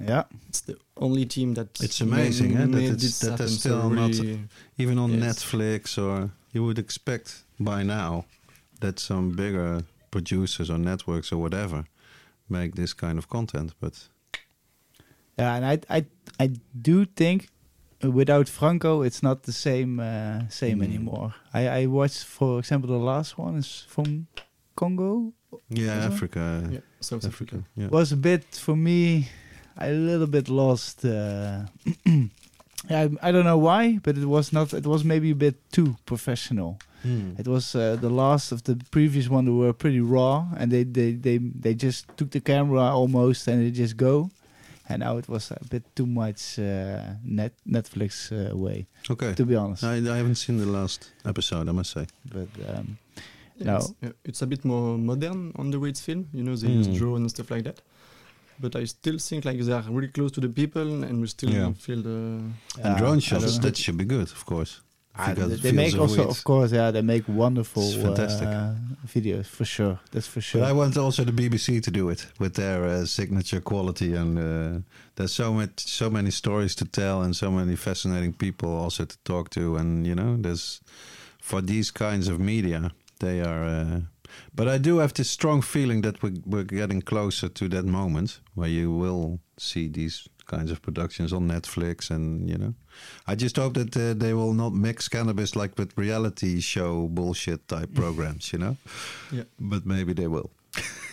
Yeah, It's the only team that It's amazing, ma- eh, that it's- this that happen. there's So still not- Even on Yes. Netflix, or you would expect by now that some bigger producers or networks or whatever make this kind of content. But yeah, and I I I do think uh, without Franco it's not the same uh, same Mm. anymore. I I watched for example the last one is from Congo yeah, Africa, yeah, South Africa, Africa. yeah. was a bit for me a little bit lost uh, I, I don't know why but it was not it was maybe a bit too professional Hmm. it was uh, the last of the previous one that were pretty raw and they, they they they just took the camera almost and they just go and now it was a bit too much uh, net netflix uh, way Okay, to be honest I, I haven't seen the last episode. I must say. but um, Yeah, No. It's, it's a bit more modern on the way it's filmed. You know, they use Mm. drone and stuff like that. But I still think like they are really close to the people, and we still Yeah. feel the yeah, and drone I shots, that should be good, of course. If Ah, they, they make also, wheat. of course, yeah, they make wonderful fantastic. uh, videos for sure. That's for sure. But I want also the BBC to do it with their uh, signature quality, and uh, there's so much, so many stories to tell, and so many fascinating people also to talk to, and you know, there's for these kinds of media, they are. But I do have this strong feeling that we're, we're getting closer to that moment where you will see these kinds of productions on Netflix, and you know, I just hope that uh, they will not mix cannabis like with reality show bullshit type programs, you know. Yeah. But maybe they will.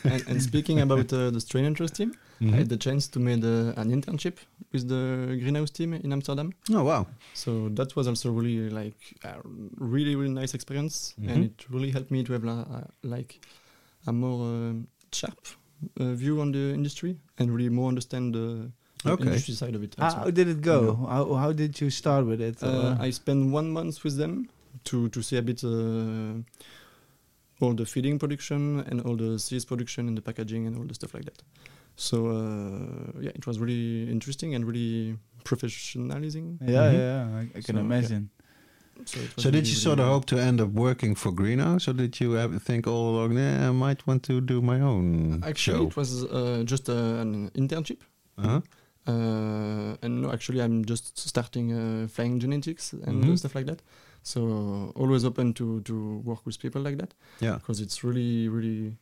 and, and speaking about uh, the Strain Hunters team, Mm-hmm. I had the chance to make uh, an internship with the greenhouse team in Amsterdam. Oh wow! So that was also really like a really really nice experience, Mhm. and it really helped me to have la- uh, like a more um, sharp uh, view on the industry and really more understand the, the Okay. industry side of it. how, also. how did it go? How, how did you start with it? Uh, or- I spent one month with them to to see a bit uh, all the feeding production and all the seeds production and the packaging and all the stuff like that. So uh, yeah, it was really interesting and really professionalizing. yeah, Mhm. yeah, I, I can So, imagine. So, it was So did really, you sort of hope to end up working for Greenhouse, or did you ever think all along, yeah, I might want to do my own Actually, show? it was uh, just uh, an internship. Uh-huh. Uh, and no, actually, I'm just starting uh, flying genetics and Mhm. stuff like that. So always open to to work with people like that. Yeah. because it's really really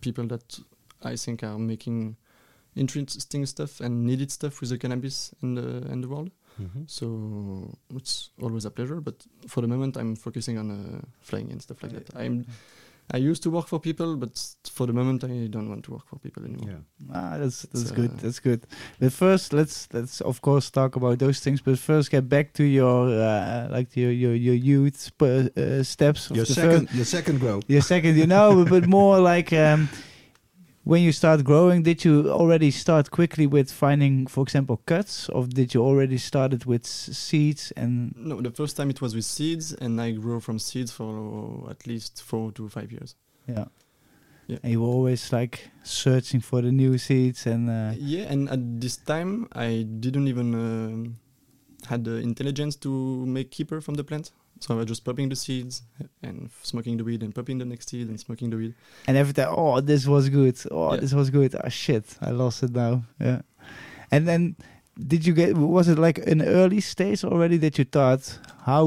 people that I think are making interesting stuff and needed stuff with the cannabis and the and the world. Mhm. So it's always a pleasure. But for the moment, I'm focusing on uh, flying and stuff like that. I'm I used to work for people, but for the moment, I don't want to work for people anymore. Yeah. Ah, that's that's So- good. That's good. But first, let's let's of course talk about those things. But first, get back to your uh, like your your your youth sp- uh, steps. of Your the second, your second grow. First, your second, you know, but more like um, when you start growing. Did you already start quickly with finding, for example, cuts, or did you already started with s- seeds and? No, the first time it was with seeds, and I grew from seeds for at least four to five years. Yeah. Yeah. And you were always like searching for the new seeds and uh, yeah, and at this time, I didn't even um, had the intelligence to make keeper from the plant. So I was just popping the seeds and smoking the weed, and popping the next seed and smoking the weed. and every time, oh, this was good. Oh, Yeah. this was good. Ah, shit, I lost it now. Yeah. And then, did you get? Was it like an early stage already that you thought, how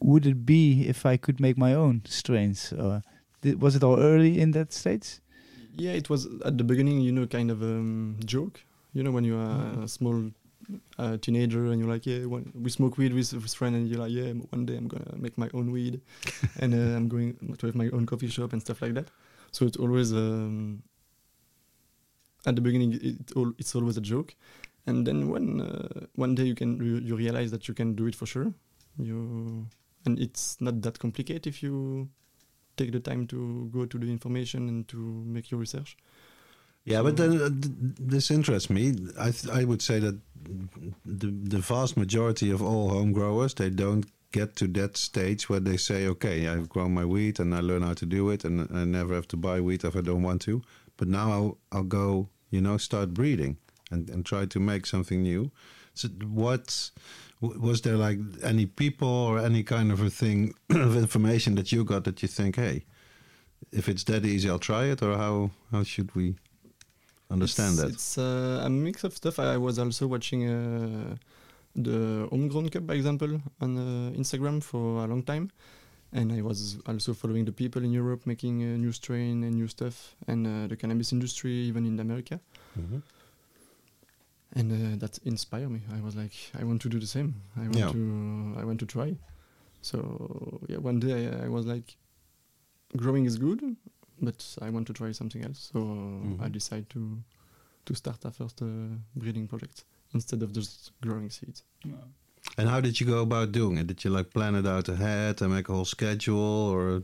would it be if I could make my own strains? Or did, was it all early in that stage? Yeah, it was at the beginning, you know, kind of a um, joke. You know, when you are Mm. a small uh, teenager and you're like, yeah, one, we smoke weed with with friend, and you're like, yeah, one day I'm gonna make my own weed, and uh, I'm going to have my own coffee shop and stuff like that. So it's always um, at the beginning, it all, it's always a joke, and then when uh, one day you can you, you realize that you can do it for sure, you and it's not that complicated if you take the time to go to the information and to make your research. Yeah, but then uh, th- this interests me. I I would say that the the vast majority of all home growers they don't get to that stage where they say, okay, I've grown my wheat and I learn how to do it, and I never have to buy wheat if I don't want to. But now I'll I'll go, you know, start breeding and and try to make something new. So what was there like any people or any kind of a thing of information that you got that you think, hey, if it's that easy, I'll try it, or how how should we understand it's, that? It's uh, a mix of stuff. I was also watching uh, the Homegrown Cup, by example, on uh, Instagram for a long time. And I was also following the people in Europe making a new strain and new stuff, and uh, the cannabis industry, even in America. Mm-hmm. And uh, that inspired me. I was like, I want to do the same. I want Yeah. to, I want to try. So yeah, one day I, I was like, growing is good, but I want to try something else. So I Mhm. decided to to start a first uh, breeding project instead of just growing seeds. And how did you go about doing it? Did you like plan it out ahead and make a whole schedule, or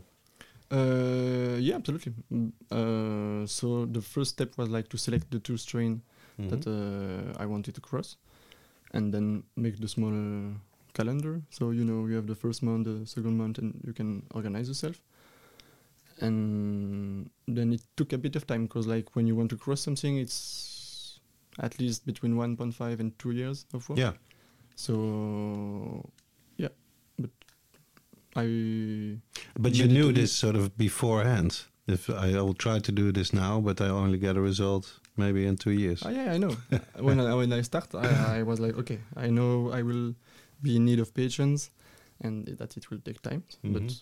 Uh, yeah, absolutely. Mm, Uh, so the first step was like to select the two strain that uh, I wanted to cross, and then make the small uh, calendar. So you know you have the first month, the second month, and you can organize yourself. And then it took a bit of time because like when you want to cross something, it's at least between 1.5 and two years of work. yeah, So yeah, but I but you knew this sort of beforehand. If I will try to do this now, but I only get a result maybe in two years. Oh, yeah, I know. when I, when I start, I, I was like, okay, I know I will be in need of patience, and that it will take time. Mhm. But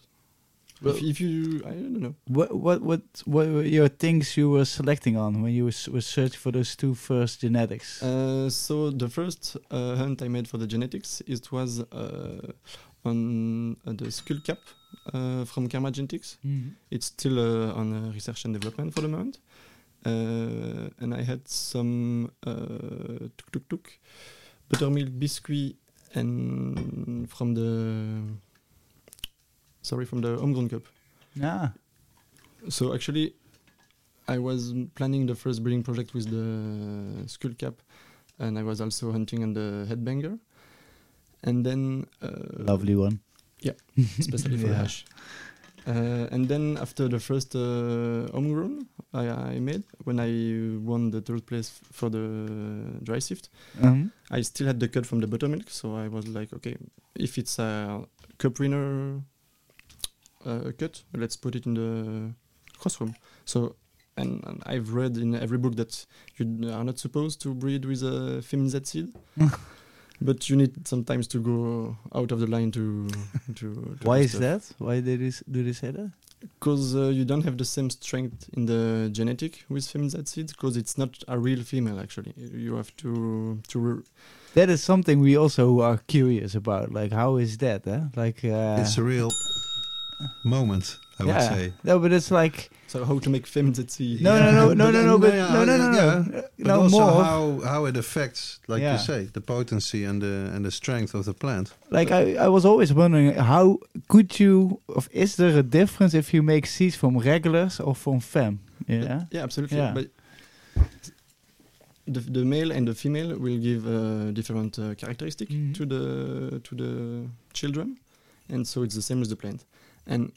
Well- if, if you, I don't know. What what what what were your things you were selecting on when you was, were searching for those two first genetics? Uh, so the first uh, hunt I made for the genetics, it was uh, on uh, the skull cap uh, from Karma Genetics. Mhm. It's still uh, on uh, research and development for the moment. Uh, and I had some uh, tuk tuk tuk, buttermilk biscuit, and from the sorry from the homegrown cup. Yeah. So actually, I was planning the first breeding project with the skull cap, and I was also hunting on the headbanger. And then uh, Lovely one. Yeah, especially for Yeah. hash. Uh, and then after the first uh, homegrown I, I made, when I won the third place f- for the dry sift, Um, I still had the cut from the buttermilk. So I was like, okay, if it's a cup winner uh, cut, let's put it in the crossroom. So, and, and I've read in every book that you are not supposed to breed with a feminized seed. But you need sometimes to go out of the line to. to, to why is stuff. that? Why did they do they say that? Because uh, you don't have the same strength in the genetic with feminized seeds, because it's not a real female actually. You have to to re- That is something we also are curious about. Like, how is that? Eh? Like, uh, it's a real moment. I would yeah. say. No, but it's like So how to make films at sea? No, no, no, no, no, no, but no, no, no, no, yeah, no, no also more. how how it affects, like Yeah. you say, the potency and the and the strength of the plant. Like I, I was always wondering how could you, of is there a difference if you make seeds from regulars or from fem? Yeah. Yeah, absolutely. Yeah. But the, the male and the female will give uh, different uh, characteristic Mhm. to the to the children, and so it's the same with the plant. And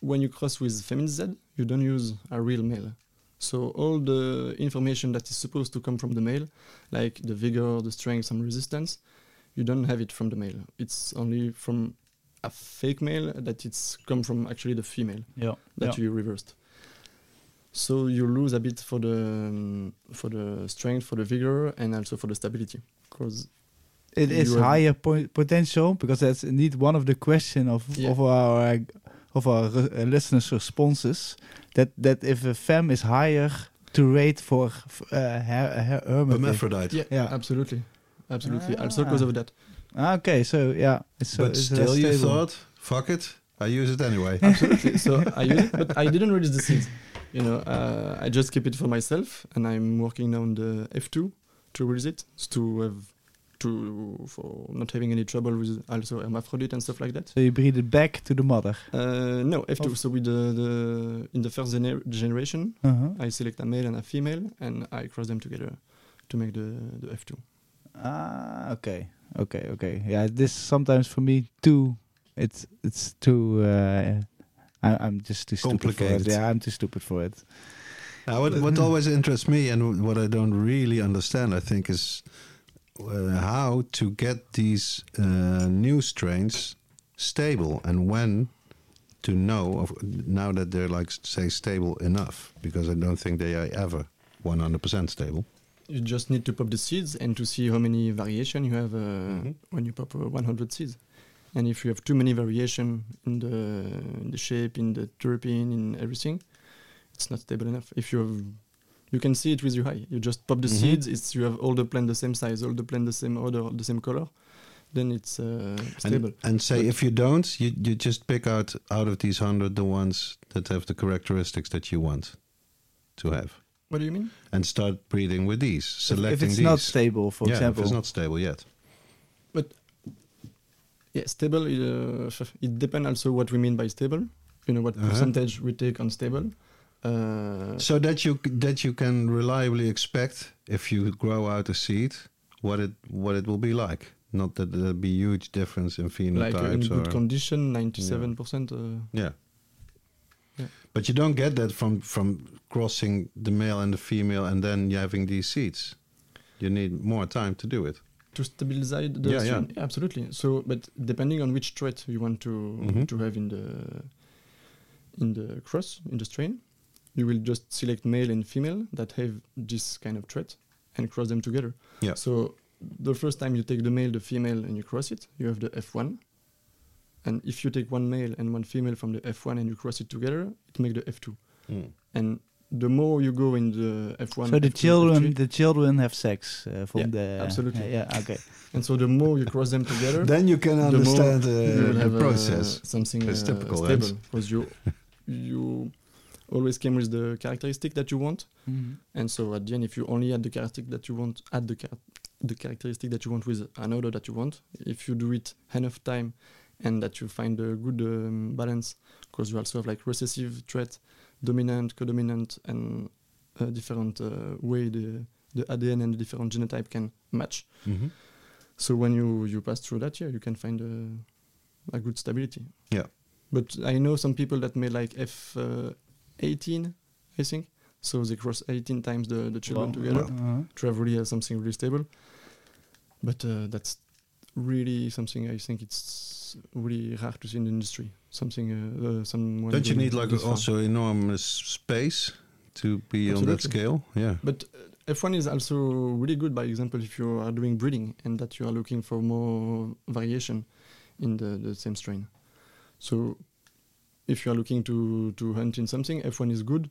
when you cross with feminine Z, you don't use a real male. So all the information that is supposed to come from the male, like the vigor, the strength, some resistance, you don't have it from the male. It's only from a fake male that it's come from actually the female Yeah. that you reversed. So you lose a bit for the um, for the strength, for the vigor, and also for the stability. Because It is higher po- potential because that's indeed one of the question of Yeah. of our uh, of our uh, listeners' responses. That that if a fem is higher to rate for f- uh, her, her, hermaphrodite. Yeah, Yeah. absolutely, absolutely. Also Ah. because of that. Ah, okay, so yeah, it's so but still, you thought, fuck it, I use it anyway. absolutely. So I use it, but I didn't release the seeds. You know, uh, I just keep it for myself, and I'm working on the F2 to release it to have to for not having any trouble with also hermaphrodite and stuff like that. So you breed it back to the mother. Uh, no, F2. Of- So with the, the in the first gener- generation, Uh-huh. I select a male and a female, and I cross them together to make the the F2. Ah, okay, okay, okay. Yeah, this sometimes for me too. It's it's too. Uh, I, I'm just too stupid for it. Complicated. Yeah, I'm too stupid for it. Now, what, what always interests me and what I don't really understand, I think, is uh, how to get these uh, new strains stable and when to know of, now that they're like say stable enough because I don't think they are ever 100% stable. You just need to pop the seeds and to see how many variation you have uh, Mhm. when you pop uh, 100 seeds. And if you have too many variation in the in the shape, in the terpene, in everything, it's not stable enough. If you have, you can see it with your eye. You just pop the Mhm. seeds. It's you have all the plant the same size, all the plant the same order, the same color. Then it's uh, stable. And, and say But- if you don't, you, you just pick out out of these 100 the ones that have the characteristics that you want to have what do you mean? and start breeding with these, If- selecting if it's these. not stable, for yeah, example. if it's not stable yet. But yeah, stable. Uh, it depends also what we mean by stable. You know what Uh-huh. percentage we take on stable. Uh, So that you that you can reliably expect if you grow out a seed what it what it will be like. Not that there'll be huge difference in like phenotypes in or good condition, ninety-seven percent. Uh, yeah. Yeah. But you don't get that from from crossing the male and the female and then you having these seeds. You need more time to do it. to stabilize the Yeah, strain. yeah. absolutely. So, but depending on which trait you want to Mhm. to have in the in the cross in the strain, you will just select male and female that have this kind of trait and cross them together. Yeah. So the first time you take the male, the female, and you cross it, you have the F1. And if you take one male and one female from the F1 and you cross it together, it make the F2. And the more you go in the F1, so the F2, children, F3, the children have sex uh, from Yeah, the. absolutely. Yeah, yeah, okay. and so the more you cross them together, Then you can the more understand you will uh, the have uh, process. something It's uh, typical, stable because you you always came with the characteristic that you want, Mhm. and so at the end, if you only add the characteristic that you want, add the char- the characteristic that you want with an order that you want. If you do it enough time, and that you find a good um, balance, because you also have like recessive trait, dominant, codominant, and a different uh, way the the ADN and the different genotype can match. Mhm. So when you you pass through that, yeah, you can find a, a good stability. Yeah. But I know some people that made like F uh, 18, I think. So they cross 18 times the, the children Wow. together Uh-huh. to have really uh, something really stable. But uh, that's really something I think it's really rare to see in the industry. Something uh, uh, someone. Don't you need like this far. also enormous space to be on that scale? Yeah. But uh, F1 is also really good, by example, if you are doing breeding and that you are looking for more variation in the, the same strain. So if you are looking to, to hunt in something, F1 is good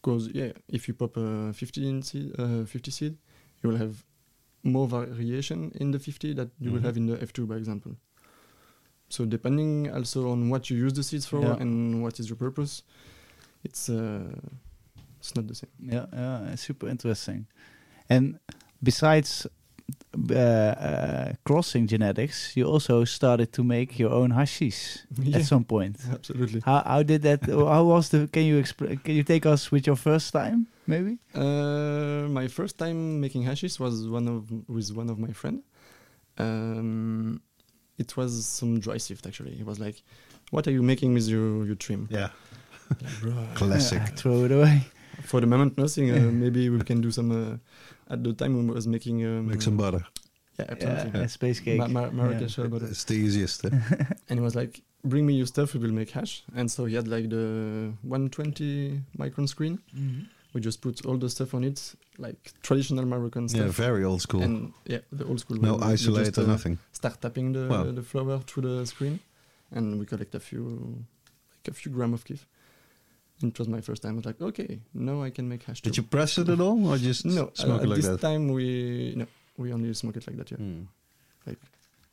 because, yeah, if you pop a 15 seed, uh, 50 seed, you will have more variation in the 50 that you will Mhm. have in the F2, by example. So depending also on what you use the seeds for Yeah. and what is your purpose, it's uh, it's not the same. Yeah, yeah, super interesting. And besides uh, uh, crossing genetics, you also started to make your own hashish Yeah. at some point. Absolutely. How how did that? how was the? Can you explain? Can you take us with your first time, maybe? Uh, my first time making hashish was one of with one of my friend. Um, it was some dry sift actually. It was like, "What are you making with your your trim?" Yeah, Like, "Bro, classic. Yeah, throw it away. For the moment, nothing. Uh, maybe we can do some. At the time, when we was making um, Make some butter. Yeah, absolutely. Yeah, a space cake. Ma- ma- Marrakesh Yeah. butter. It's the easiest. Eh? And he was like, "Bring me your stuff. We will make hash." And so he had like the 120 micron screen. Mhm. We just put all the stuff on it, like traditional Moroccan stuff. yeah, very old school. And yeah, the old school. no way. We- we ice-o-lator, just, uh, nothing. Start tapping the Wow. the flower through the screen, and we collect a few, like a few gram of kif. And it was my first time. I was like, okay, now I can make hash. Did too. you press it at all, or just No, smoke uh, it like this that? time we no, we only smoke it like that. Yeah, Hmm. like.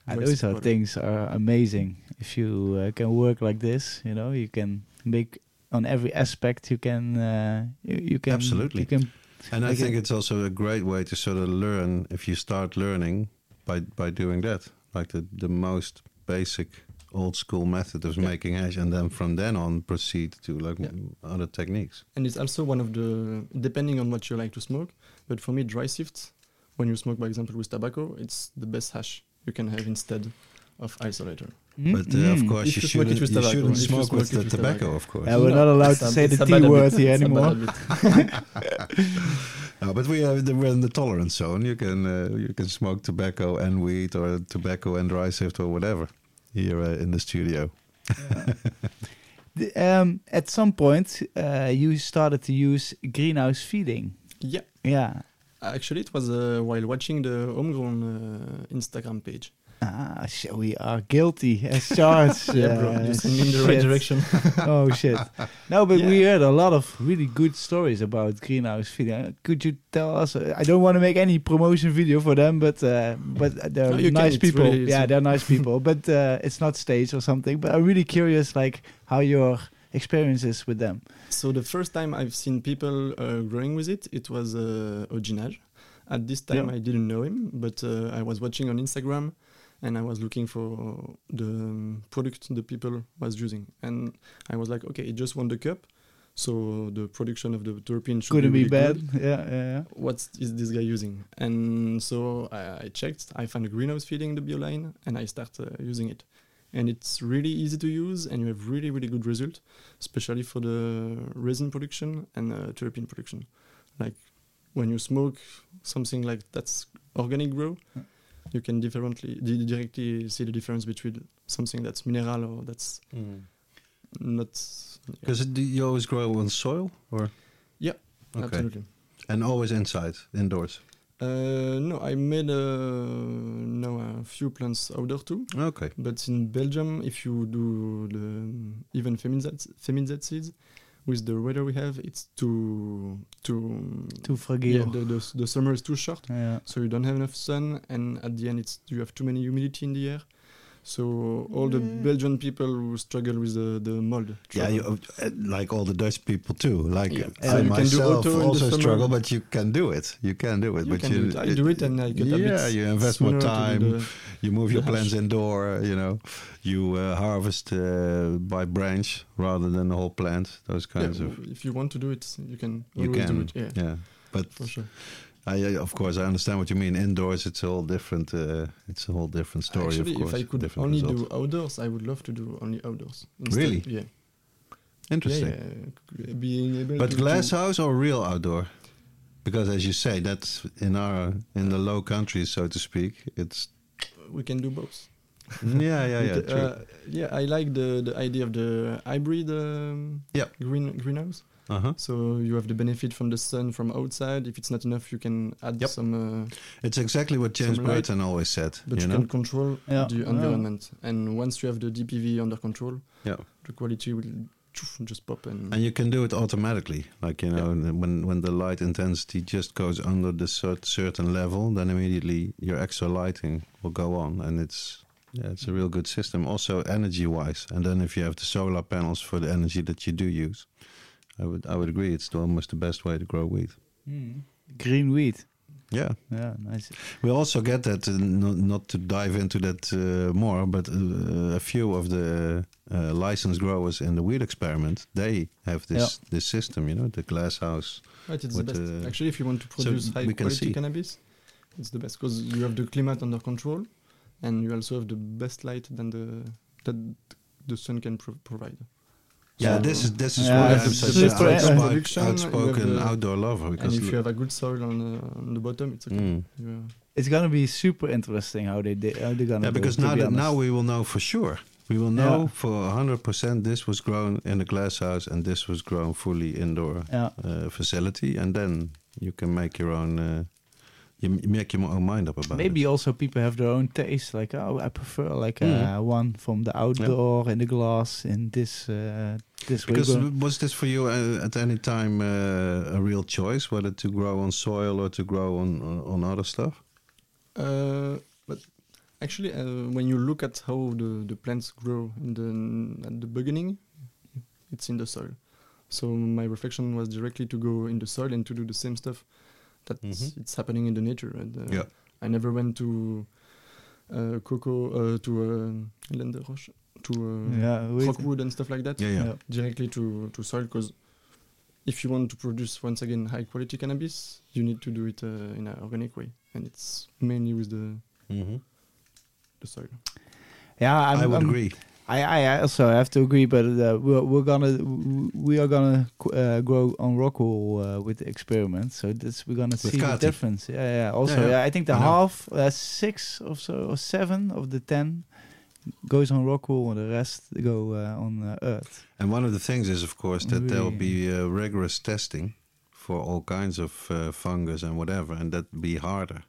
And those are things are amazing. If you uh, can work like this, you know, you can make on every aspect. You can, uh, you, you can Absolutely. You can And I think it- it's also a great way to sort of learn if you start learning by by doing that, like the the most basic old school method of Yeah. making hash, and then from then on proceed to like Yeah. other techniques. And it's also one of the depending on what you like to smoke. But for me, dry sift, when you smoke, by example, with tobacco, it's the best hash you can have instead of ice-o-lator. But uh, of Mm. course, If you you smoke it shouldn't, with you shouldn't smoke smoke with it the with tobacco, tobacco. of course. Yeah, we're No, not allowed it's to say the it's a T bad word here it's a bad anymore. No, but we are the, we're in the tolerance zone. You can uh, you can smoke tobacco and weed, or tobacco and dry sift, or whatever here uh, in the studio. The- um, at some point, uh, you started to use greenhouse feeding. Yeah, Yeah. actually, it was uh, while watching the homegrown uh, Instagram page. Ah, so we are guilty as charged. yeah, bro, uh, in the right direction. oh shit! No, but we heard a lot of really good stories about greenhouse. Uh, Could you tell us? I don't want to make any promotion video for them, but uh, but they're No, you can, nice people. really- yeah, they're nice people, but uh, it's not staged or something. But I'm really curious, like how your experiences with them. So the first time I've seen people uh, growing with it, it was uh, Ojinaj. At this time, Yeah. I didn't know him, but uh, I was watching on Instagram, and I was looking for the product the people was using, and I was like, okay, it just won the cup, so the production of the terpene should Couldn't be, really bad. good. Yeah, yeah, yeah. What is this guy using? And so I, I checked. I found a greenhouse feeding the BioLine, and I start uh, using it. And it's really easy to use, and you have really, really good result, especially for the resin production and uh, terpene production. Like when you smoke something like that's organic grow, Yeah. You can differently di- directly see the difference between something that's mineral or that's not. Because do you always grow on soil, or Yeah, okay, Absolutely. and always inside, indoors. Uh, no, I made uh, now a few plants outdoor too. Okay. But in Belgium, if you do the even feminized, feminized seeds, with the weather we have, it's too too Too yeah, the, the the summer is too short, Yeah. so you don't have enough sun, and at the end, it's you have too many humidity in the air. So all the Belgian people who struggle with the, the mold. Yeah, you, uh, like all the Dutch people too. Like Yeah. I So you can do myself auto in the also struggle, but you can do it. You can do it. You but can you, do it. I do it and I get a bit yeah, you invest more sooner to do time. the- You move your the plants hash. indoor. You know, you uh, harvest uh, by branch rather than the whole plant. Those kinds yeah, of. if you want to do it, you can You can. do it. Yeah, Yeah, but for sure. I, uh, of course, I understand what you mean. Indoors, it's a whole different. Uh, it's a whole different story. Actually, of course, if I could only result. do outdoors, I would love to do only outdoors. Really? Yeah. interesting. Yeah, yeah. Being able But glass house or real outdoor? Because as you say, that's in our in the low countries, so to speak. It's we can do both. yeah, yeah, yeah. True. uh, yeah, I like the the idea of the hybrid um, Yep. green greenhouse. Uh huh. So you have the benefit from the sun from outside. If it's not enough, you can add Yep. some. Uh, It's exactly what James Some. Burton always said. but you you, know. can control Yeah. the Yeah. environment. And once you have the DPV under control, Yeah. the quality will just pop and. And you can do it automatically, like you know, and when when the light intensity just goes under the cert- certain level, then immediately your extra lighting will go on, and it's Yeah, it's a real good system. Also, energy-wise, and then if you have the solar panels for the energy that you do use, I would I would agree. It's the, almost the best way to grow wheat. Green wheat. Yeah, Yeah, nice. we also get that. Uh, not, not to dive into that uh, more, but uh, a few of the uh, licensed growers in the wheat experiment, they have this this system. You know, the glass house. Right, it's the best. uh, Actually, if you want to so produce high quality see. cannabis, it's the best because you have the climate under control, and you also have the best light than the that the sun can pro- provide. Yeah, So- this is this is Yeah, why I'm such an outspoken, production, you have outspoken the- outdoor lover. And if you have a good soil on the, on the bottom, it's okay. Mm. You, It's gonna be super interesting how they di- how they're gonna yeah, because it, to now be that now we will know for sure. We will know Yeah. for hundred percent this was grown in a glass house and this was grown fully indoor yeah. uh, facility, and then you can make your own. Uh, you make your own mind up about Maybe it. also people have their own taste. Like, oh, I prefer like uh, one from the outdoor in the glass in this uh, this. Because go- was this for you uh, at any time uh, a real choice whether to grow on soil or to grow on on, on other stuff? Uh, but actually, uh, when you look at how the, the plants grow in the at the beginning, it's in the soil. So my reflection was directly to go in the soil and to do the same stuff that Mhm. it's happening in the nature. And, uh, Yeah. I never went to uh, cocoa uh, to uh, laine de roche to uh, yeah, rockwool and stuff like that Yeah, yeah. Yeah. directly to to soil because if you want to produce once again high quality cannabis, you need to do it uh, in an organic way, and it's mainly with the Mm-hmm. the soil. Yeah, I'm, I would I'm- agree. I, I also have to agree, but uh, we're, we're gonna we are gonna uh, grow on Rockwool uh, with the experiment, so that's we're gonna see the difference. Yeah, yeah. Also, Yeah, yeah. I think the I half uh, six or so or seven of the ten goes on Rockwool, and the rest go uh, on uh, Earth. And one of the things is, of course, that there will be uh, rigorous testing for all kinds of uh, fungus and whatever, and that be harder.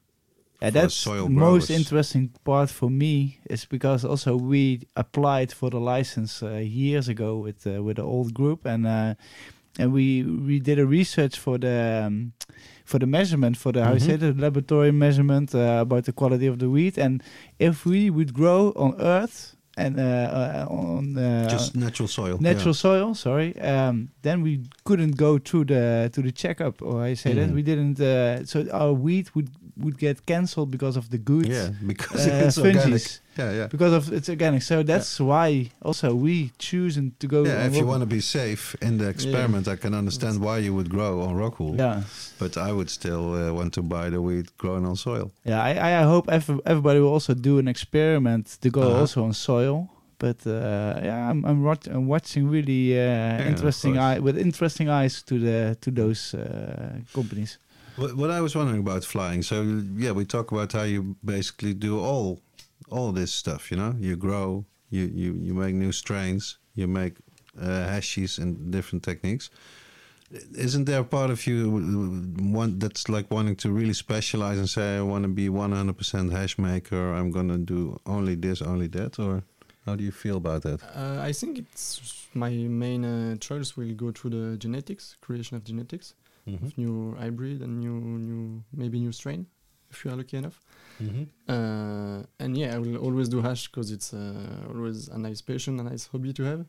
Yeah, that's the most growers. interesting part for me is because also we applied for the license uh, years ago with uh, with the old group and uh, and we we did a research for the um, for the measurement for the how you say the laboratory measurement uh, about the quality of the wheat and if we would grow on Earth and uh, uh, on uh, Just natural soil. natural soil sorry um, then we couldn't go to the to the checkup or I say that Mhm. we didn't uh, so our wheat would would get cancelled because of the good Yeah, yeah because uh, it's organic. Yeah, yeah. because of it's organic so that's why also we choosing to go Yeah, if you want to be safe in the experiment, I can understand why you would grow on rockwool. yeah But I would still uh, want to buy the wheat grown on soil. yeah I, I hope ev- everybody will also do an experiment to go Uh-huh. also on soil but uh, yeah I'm I'm, watch- I'm watching really uh, of interesting eye with interesting eyes to the to those uh, companies What, what I was wondering about flying. So yeah, we talk about how you basically do all all this stuff. You know, you grow, you you you make new strains, you make uh, hashies and different techniques. Isn't there a part of you one that's like wanting to really specialize and say I want to be 100% hash maker? I'm gonna do only this, only that, or how do you feel about that? Uh, I think it's my main uh, choice will go through the genetics, creation of genetics, Mm-hmm. of new hybrid and new new maybe new strain, if you are lucky enough. Uh, and yeah, I will always do hash because it's uh, always a nice passion, a nice hobby to have.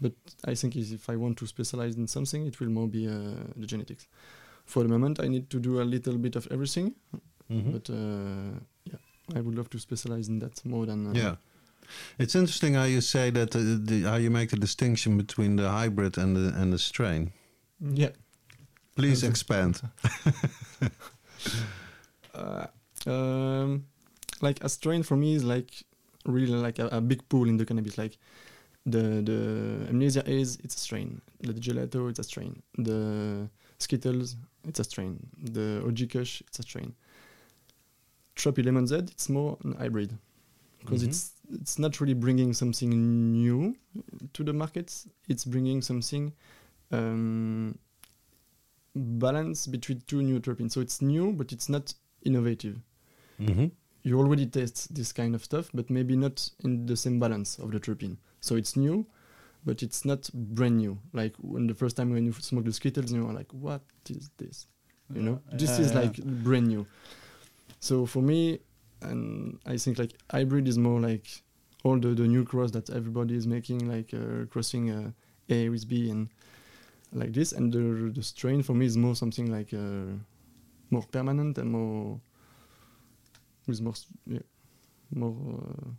But I think if I want to specialize in something, it will more be uh, the genetics. For the moment, I need to do a little bit of everything. Mm-hmm. But uh, yeah, I would love to specialize in that more than uh, Yeah. It's interesting how you say that uh, the, how you make the distinction between the hybrid and the and the strain. yeah. Please expand. uh, um, like a strain for me is like really like a, a big pool in the cannabis. Like the the amnesia is it's a strain. The gelato it's a strain. The skittles it's a strain. The OG Kush it's a strain. Tropi Lemon Z it's more an hybrid because Mhm. it's it's not really bringing something new to the markets. It's bringing something um, balance between two new terpenes. So it's new, but it's not innovative. Mm-hmm. You already test this kind of stuff, but maybe not in the same balance of the terpene. So it's new, but it's not brand new. Like when the first time when you smoke the Skittles, you are like, "What is this?" You know, this Yeah, is yeah. like brand new. So for me, and I think like hybrid is more like all the, the new cross that everybody is making, like uh, crossing uh, A with B and like this. And the the strain for me is more something like uh, more permanent and more with more yeah, more. Uh,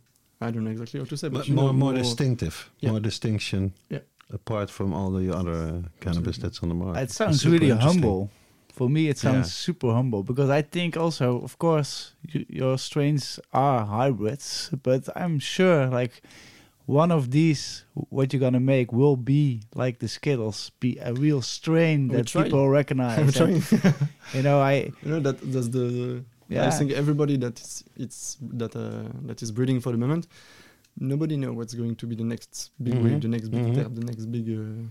I don't know exactly how to say, but, But you know, more, more distinctive, Yeah. more distinction. Yeah. Apart from all the other uh, cannabis Absolutely. that's on the market. It sounds really humble. For me, it sounds Yeah. super humble because I think also, of course, y- your strains are hybrids, but I'm sure like one of these, what you're gonna make, will be like the Skittles, be a real strain that try. people I'm recognize. and, you know, I you know that that's the yeah. I think everybody that is it's that uh, that is breeding for the moment, nobody know what's going to be the next big Mhm, wave, the next big mhm. terp, the next big, uh,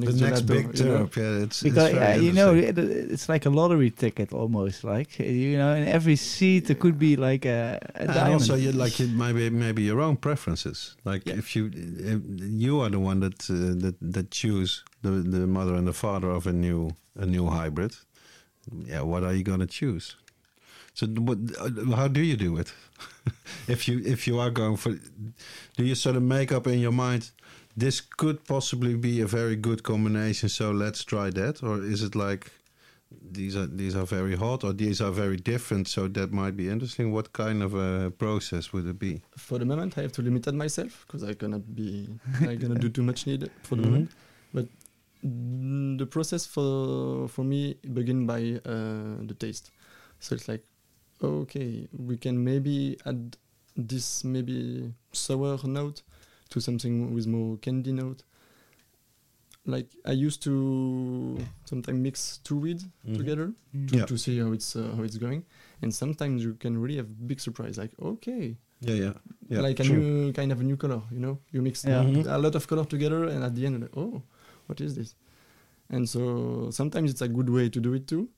the The next, next big you know? yeah, it's, because it's you know it, it's like a lottery ticket almost like you know in every seat there could be like a, a and diamond also, you like maybe maybe your own preferences. Like Yeah. if you if you are the one that uh, that that choose the the mother and the father of a new a new hybrid. Yeah, what are you gonna choose? So what? uh, How do you do it? if you if you are going for, do you sort of make up in your mind? This could possibly be a very good combination, so let's try that. Or is it like these are these are very hot, or these are very different, so that might be interesting? What kind of a process would it be? For the moment, I have to limit myself because I cannot be I cannot do too much need for the Mhm. moment. But mm, the process for for me begin by uh, the taste. So it's like, okay, we can maybe add this maybe sour note to something with more candy note. Like I used to sometimes mix two weeds Mhm. together Mm. to, Yeah. to see how it's uh, how it's going, and sometimes you can really have big surprise. Like okay, Yeah, yeah, yeah. like a new kind of a new color. You know, you mix Yeah. Mhm. a lot of color together, and at the end, like, oh, what is this? And so sometimes it's a good way to do it too.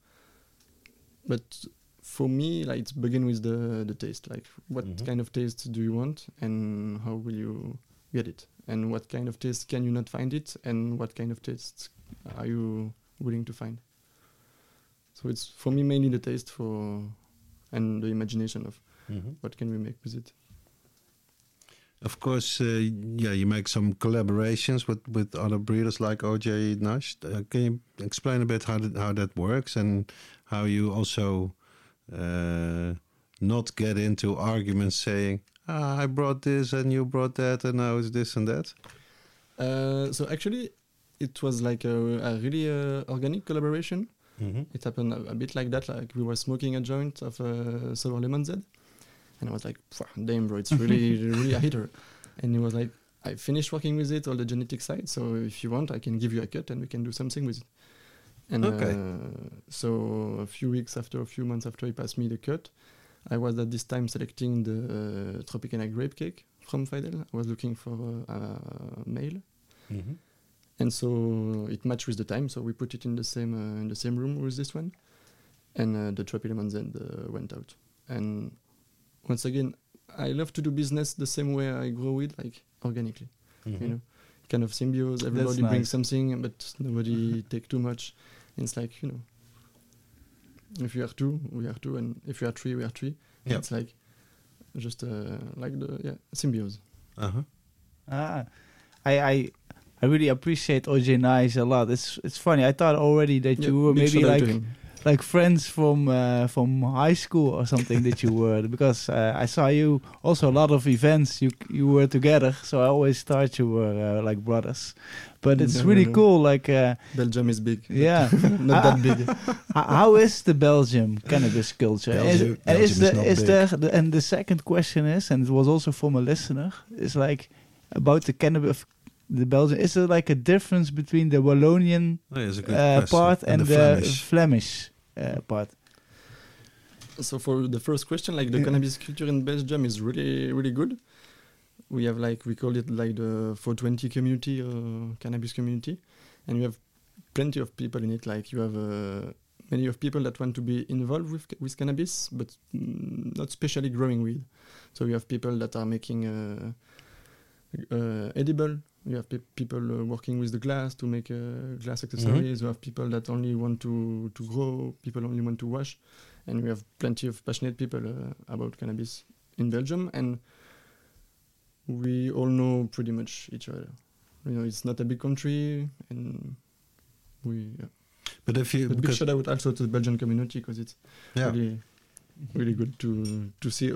But for me, like it's begin with the the taste. Like what Mhm. kind of taste do you want, and how will you get it, and what kind of taste can you not find it, and what kind of taste are you willing to find? So it's for me mainly the taste for and the imagination of Mhm. what can we make with it. Of course, uh, yeah, you make some collaborations with, with other breeders like OJ Nash. Uh, can you explain a bit how that, how that works and how you also uh, not get into arguments saying, ah, I brought this and you brought that and now it's this and that? Uh, so actually, it was like a, a really uh, organic collaboration. Mm-hmm. It happened a, a bit like that. Like we were smoking a joint of uh, Sour Lemon Z, and I was like, "Damn, bro, it's really, really a hitter." And he was like, "I finished working with it, all the genetic side. So if you want, I can give you a cut, and we can do something with it." And Okay. uh, so a few weeks after, a few months after he passed me the cut, I was at this time selecting the uh, Tropicana grape cake from Fidel. I was looking for uh, a male. Mm-hmm. and so it matched with the time. So we put it in the same uh, in the same room with this one, and uh, the Tropic Lemon Z uh, went out. And once again, I love to do business the same way I grow it, like organically. Mm-hmm. You know, kind of symbiosis. Everybody nice. brings something, but nobody take too much. And it's like you know, if you are two, we are two, and if you are three, we are three. Yeah. It's like just uh, like the yeah symbiosis. Uh-huh. Ah, I, I, I really appreciate OJ Nice a lot. It's it's funny. I thought already that Yeah, you were maybe shout to like him. Like friends from uh, from high school or something that you were because uh, I saw you also a lot of events you you were together. So I always thought you were uh, like brothers. But it's No, no, really no. cool. Like uh, Belgium is big. yeah. not that big. How is the Belgium cannabis culture? Belgium- and is, Belgium is the, not is there the, and the second question is, and it was also from a listener, is like about the cannabis, the Belgian. Is there like a difference between the Wallonian Oh, yeah, it's a good uh, part and, the Flemish. Flemish, part? So for the first question, like the Yeah. cannabis culture in Belgium is really really good. We have like we call it like the 420 community uh, cannabis community, and we have plenty of people in it. Like you have uh, many of people that want to be involved with with cannabis, but mm, not specially growing weed. So we have people that are making uh, uh, edible You have pe- people uh, working with the glass to make uh, glass accessories. You have people that only want to to grow. People only want to wash, and we have plenty of passionate people uh, about cannabis in Belgium, and we all know pretty much each other. You know, it's not a big country, and we. Yeah. But if you But big shout out also to the Belgian community because it's yeah, really, really good to to see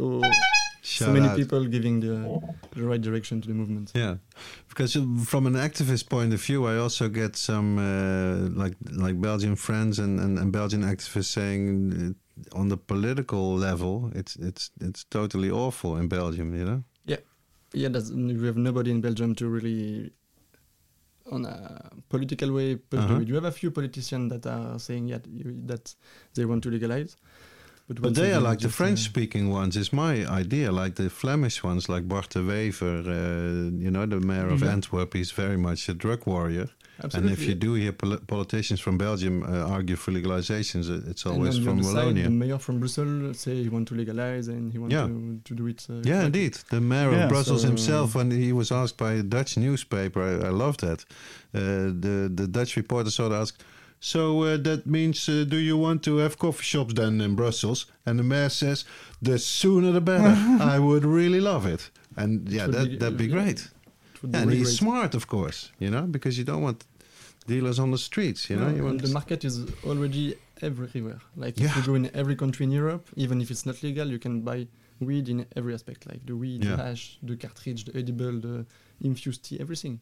all, so many out. people giving the the right direction to the movement. Yeah, because uh, from an activist point of view, I also get some uh, like like Belgian friends and, and, and Belgian activists saying uh, on the political level, it's it's it's totally awful in Belgium. You know. yeah, that's, we have nobody in Belgium to really, on a political way, push Uh-huh. You have a few politicians that are saying yeah, that they want to legalize, But once they are like the uh, French-speaking ones. Is my idea like the Flemish ones, like Bart de Wever. Uh, you know, the mayor of Mhm. Antwerp. He's very much a drug warrior. absolutely. And if you do hear pol- politicians from Belgium uh, argue for legalizations, uh, it's always the from Wallonia. the mayor from Brussels say he wants to legalize and he wants Yeah. to, to do it. Uh, Yeah, indeed. The mayor Yeah. of Brussels So- himself, when he was asked by a Dutch newspaper, I, I love that. Uh, the the Dutch reporter sort of asked, "So uh, that means, uh, do you want to have coffee shops then in Brussels?" And the mayor says, "The sooner the better. I would really love it." And yeah, that be- that'd be great. Be and really he's great. smart, of course, you know, because you don't want dealers on the streets. You know, you want the market is already everywhere. Like Yeah. if you go in every country in Europe, even if it's not legal, you can buy weed in every aspect, like the weed, Yeah. the hash, the cartridge, the edible, the infused tea, everything.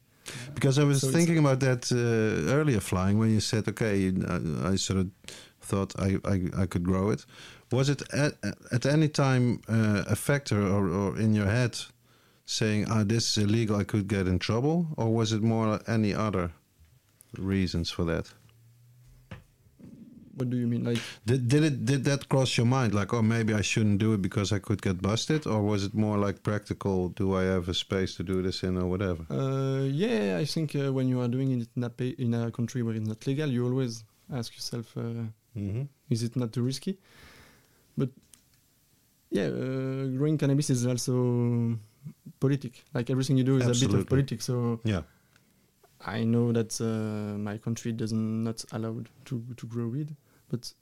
Because I was So thinking about that uh, earlier, flying when you said, "Okay," I, I sort of thought I, I I could grow it. Was it at, at any time uh, a factor or, or in your head saying, "Ah, this is illegal, I could get in trouble," or was it more any other reasons for that? What do you mean? Like Did did it did that cross your mind? Like, oh, maybe I shouldn't do it because I could get busted, or was it more like practical? Do I have a space to do this in, or whatever? Uh, yeah, I think uh, when you are doing it in a, pa- in a country where it's not legal, you always ask yourself, uh, Mm-hmm. is it not too risky? But yeah, uh, growing cannabis is also politic. Like everything you do is a bit of politics. So Yeah. I know that uh, my country does not allowed to to grow weed, but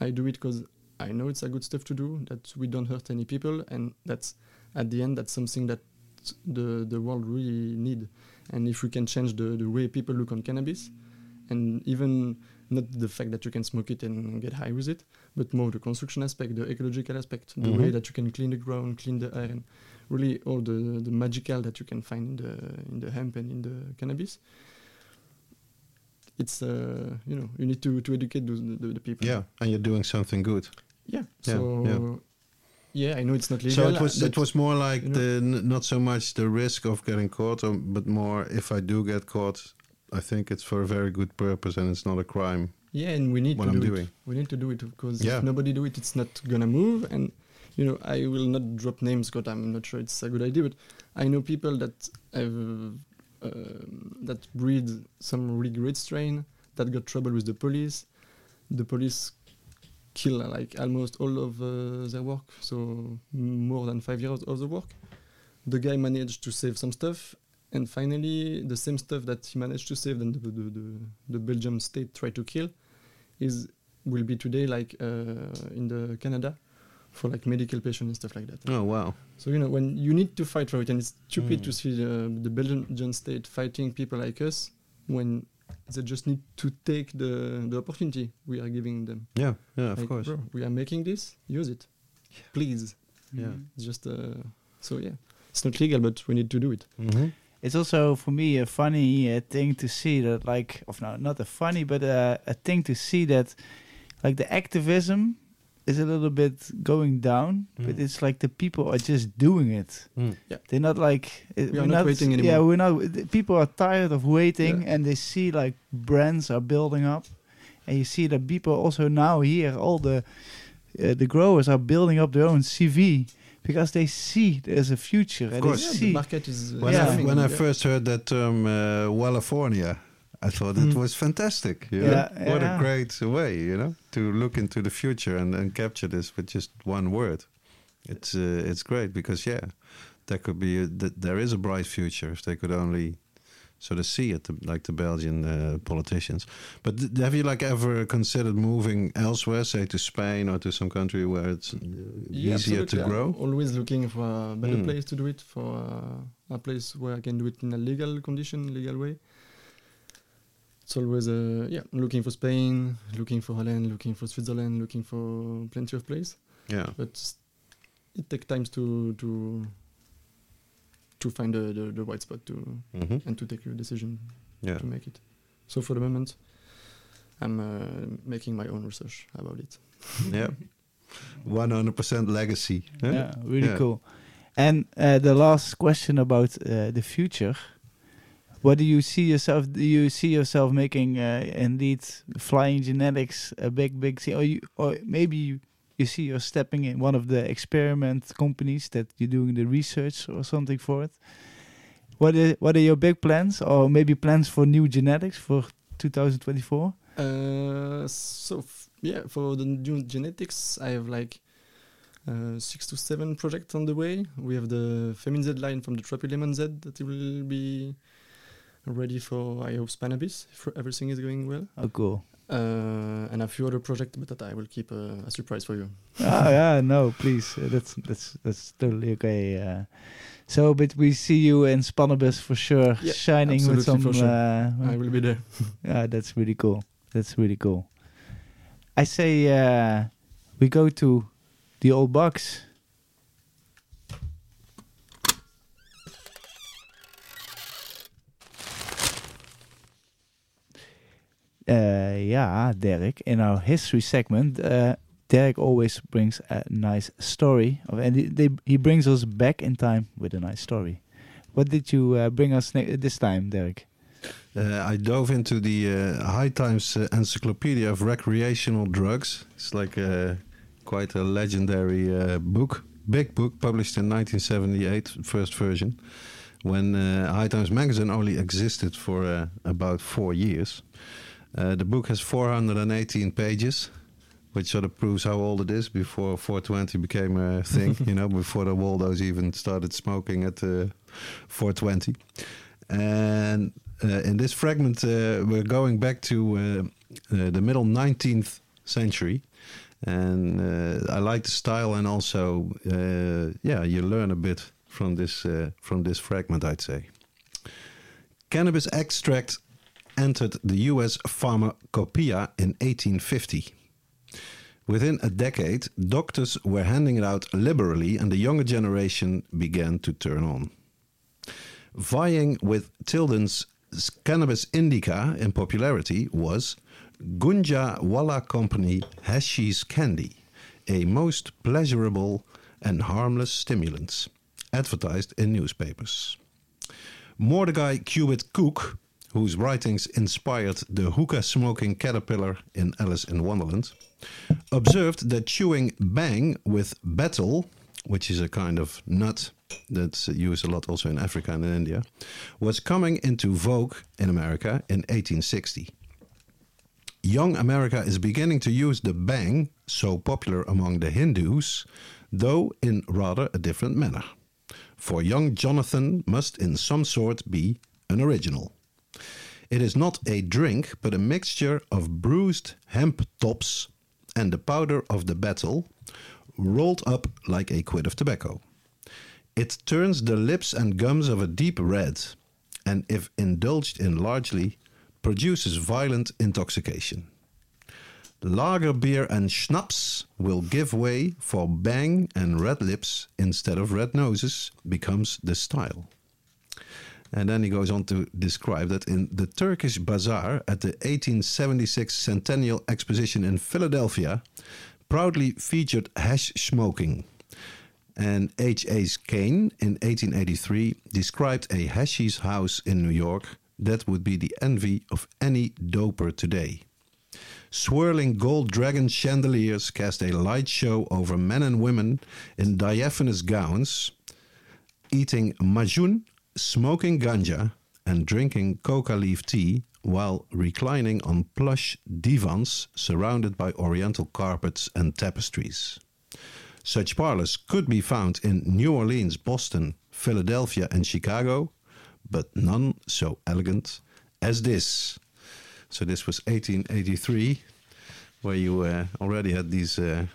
I do it because I know it's a good stuff to do. That we don't hurt any people, and that's at the end that's something that the the world really need. And if we can change the the way people look on cannabis, and even not the fact that you can smoke it and get high with it, but more the construction aspect, the ecological aspect, the way Mhm. that you can clean the ground, clean the air, and really all the the magical that you can find in the in the hemp and in the cannabis. It's uh you know you need to to educate those, the, the people. Yeah, and you're doing something good. Yeah. Yeah, So yeah. yeah, I know it's not legal. So it was but it was more like you know- the n- not so much the risk of getting caught, or, but more if I do get caught, I think it's for a very good purpose and it's not a crime. Yeah, and we need what to I'm do doing. it. We need to do it because Yeah. if nobody do it, it's not gonna move. And you know, I will not drop names because I'm not sure it's a good idea. But I know people that have um that breed some really great strain that got trouble with the police. The police kill uh, like almost all of uh, their work, so more than five years of the work. The guy managed to save some stuff, and finally, the same stuff that he managed to save, then the the, the, the Belgium state tried to kill, is will be today like uh, in the Canada for like medical patients and stuff like that. Oh wow! So you know when you need to fight for it, and it's stupid Mm. to see the, the Belgian state fighting people like us when they just need to take the the opportunity we are giving them. Yeah, yeah, of course. bro, we are making this, use it, please. Yeah. It's just uh, so yeah, it's not legal, but we need to do it. Mm-hmm. It's also for me a funny uh, thing to see that, like, of no, not a funny, but uh, a thing to see that, like, the activism is a little bit going down, but Mm. it's like the people are just doing it. yeah They're not like it- We we're are not waiting anymore. Yeah, we're not. the People are tired of waiting, Yeah. and they see like brands are building up, and you see that people also now here all the uh, the growers are building up their own CV because they see there's a future. and course. they Yeah, the market is uh, When, Yeah. I, coming, when I yeah. first heard that term uh, California, I thought it Mm. was fantastic. You Yeah, know? What a great way, you know, to look into the future and, and capture this with just one word. It's uh, it's great because yeah, there could be a, th- there is a bright future if they could only so they see it like the Belgian uh, politicians. But th- have you like ever considered moving elsewhere, say to Spain or to some country where it's uh, Yeah, easier to absolutely. I'm grow? always looking for a better Mm. place to do it, for uh, a place where I can do it in a legal condition, legal way. It's always uh, yeah, looking for Spain, looking for Holland, looking for Switzerland, looking for plenty of place. Yeah. But it takes times to to to find the, the, the right spot to hmm and to take your decision Yeah. to make it. So for the moment, I'm uh, making my own research about it. yeah. 100% legacy. huh? Yeah, really Yeah. cool. And uh, the last question about uh, the future. What do you see yourself? Do you see yourself making uh, indeed flying genetics a big, big thing, or you, or maybe you, you see you're stepping in one of the experiment companies that you're doing the research or something for it? What are what are your big plans, or maybe plans for new genetics for 2024? Uh, so yeah, for the new genetics, I have like uh, six to seven projects on the way. We have the Femin Z line from the Tropilemon Z that will be ready for I hope Spannabis if everything is going well. Oh, cool. Uh, and a few other projects, but that I will keep uh, a surprise for you. ah, yeah, no, please. That's that's that's totally okay. Uh, so, but we see you in Spannabis for sure, Yeah, shining with some. sure. Uh, I will be there. yeah, that's really cool. That's really cool. I say uh, we go to the old box. Eh, uh, yeah, Derrick. In our history segment, uh, Derrick always brings a nice story, of, and he, they, he brings us back in time with a nice story. What did you uh, bring us this time, Derrick? I dove into the High Times Encyclopedia of Recreational Drugs. It's like a, quite a legendary book, big book, published in 1978, first version, when High Times magazine only existed for about four years. Uh, the book has 418 pages, which sort of proves how old it is before 420 became a thing, you know, before the Waldos even started smoking at uh, 420. And uh, in this fragment, uh, we're going back to uh, uh, the middle 19th century. And uh, I like the style, and also, uh, yeah, you learn a bit from this uh, from this fragment, I'd say. Cannabis extract entered the U.S. pharmacopoeia in 1850. Within a decade, doctors were handing it out liberally, and the younger generation began to turn on. Vying with Tilden's Cannabis Indica in popularity was Gunjah Wallah Company Hashish Candy, a most pleasurable and harmless stimulant, advertised in newspapers. Mordecai Cubitt Cooke, whose writings inspired the hookah smoking caterpillar in Alice in Wonderland, observed that chewing bang with betel, which is a kind of nut that's used a lot also in Africa and in India, was coming into vogue in America in 1860. Young America is beginning to use the bang, so popular among the Hindus, though in rather a different manner. For young Jonathan must in some sort be an original. It is not a drink, but a mixture of bruised hemp tops and the powder of the betel, rolled up like a quid of tobacco. It turns the lips and gums of a deep red, and if indulged in largely, produces violent intoxication. Lager beer and schnapps will give way for bang and red lips instead of red noses becomes the style. And then he goes on to describe that in the Turkish Bazaar at the 1876 Centennial Exposition in Philadelphia, proudly featured hash smoking. And H. H. Kane in 1883 described a hashish house in New York that would be the envy of any doper today. Swirling gold dragon chandeliers cast a light show over men and women in diaphanous gowns, eating majun, smoking ganja, and drinking coca leaf tea while reclining on plush divans surrounded by oriental carpets and tapestries. Such parlors could be found in New Orleans, Boston, Philadelphia, and Chicago, but none so elegant as this. So this was 1883, where you uh, already had these uh,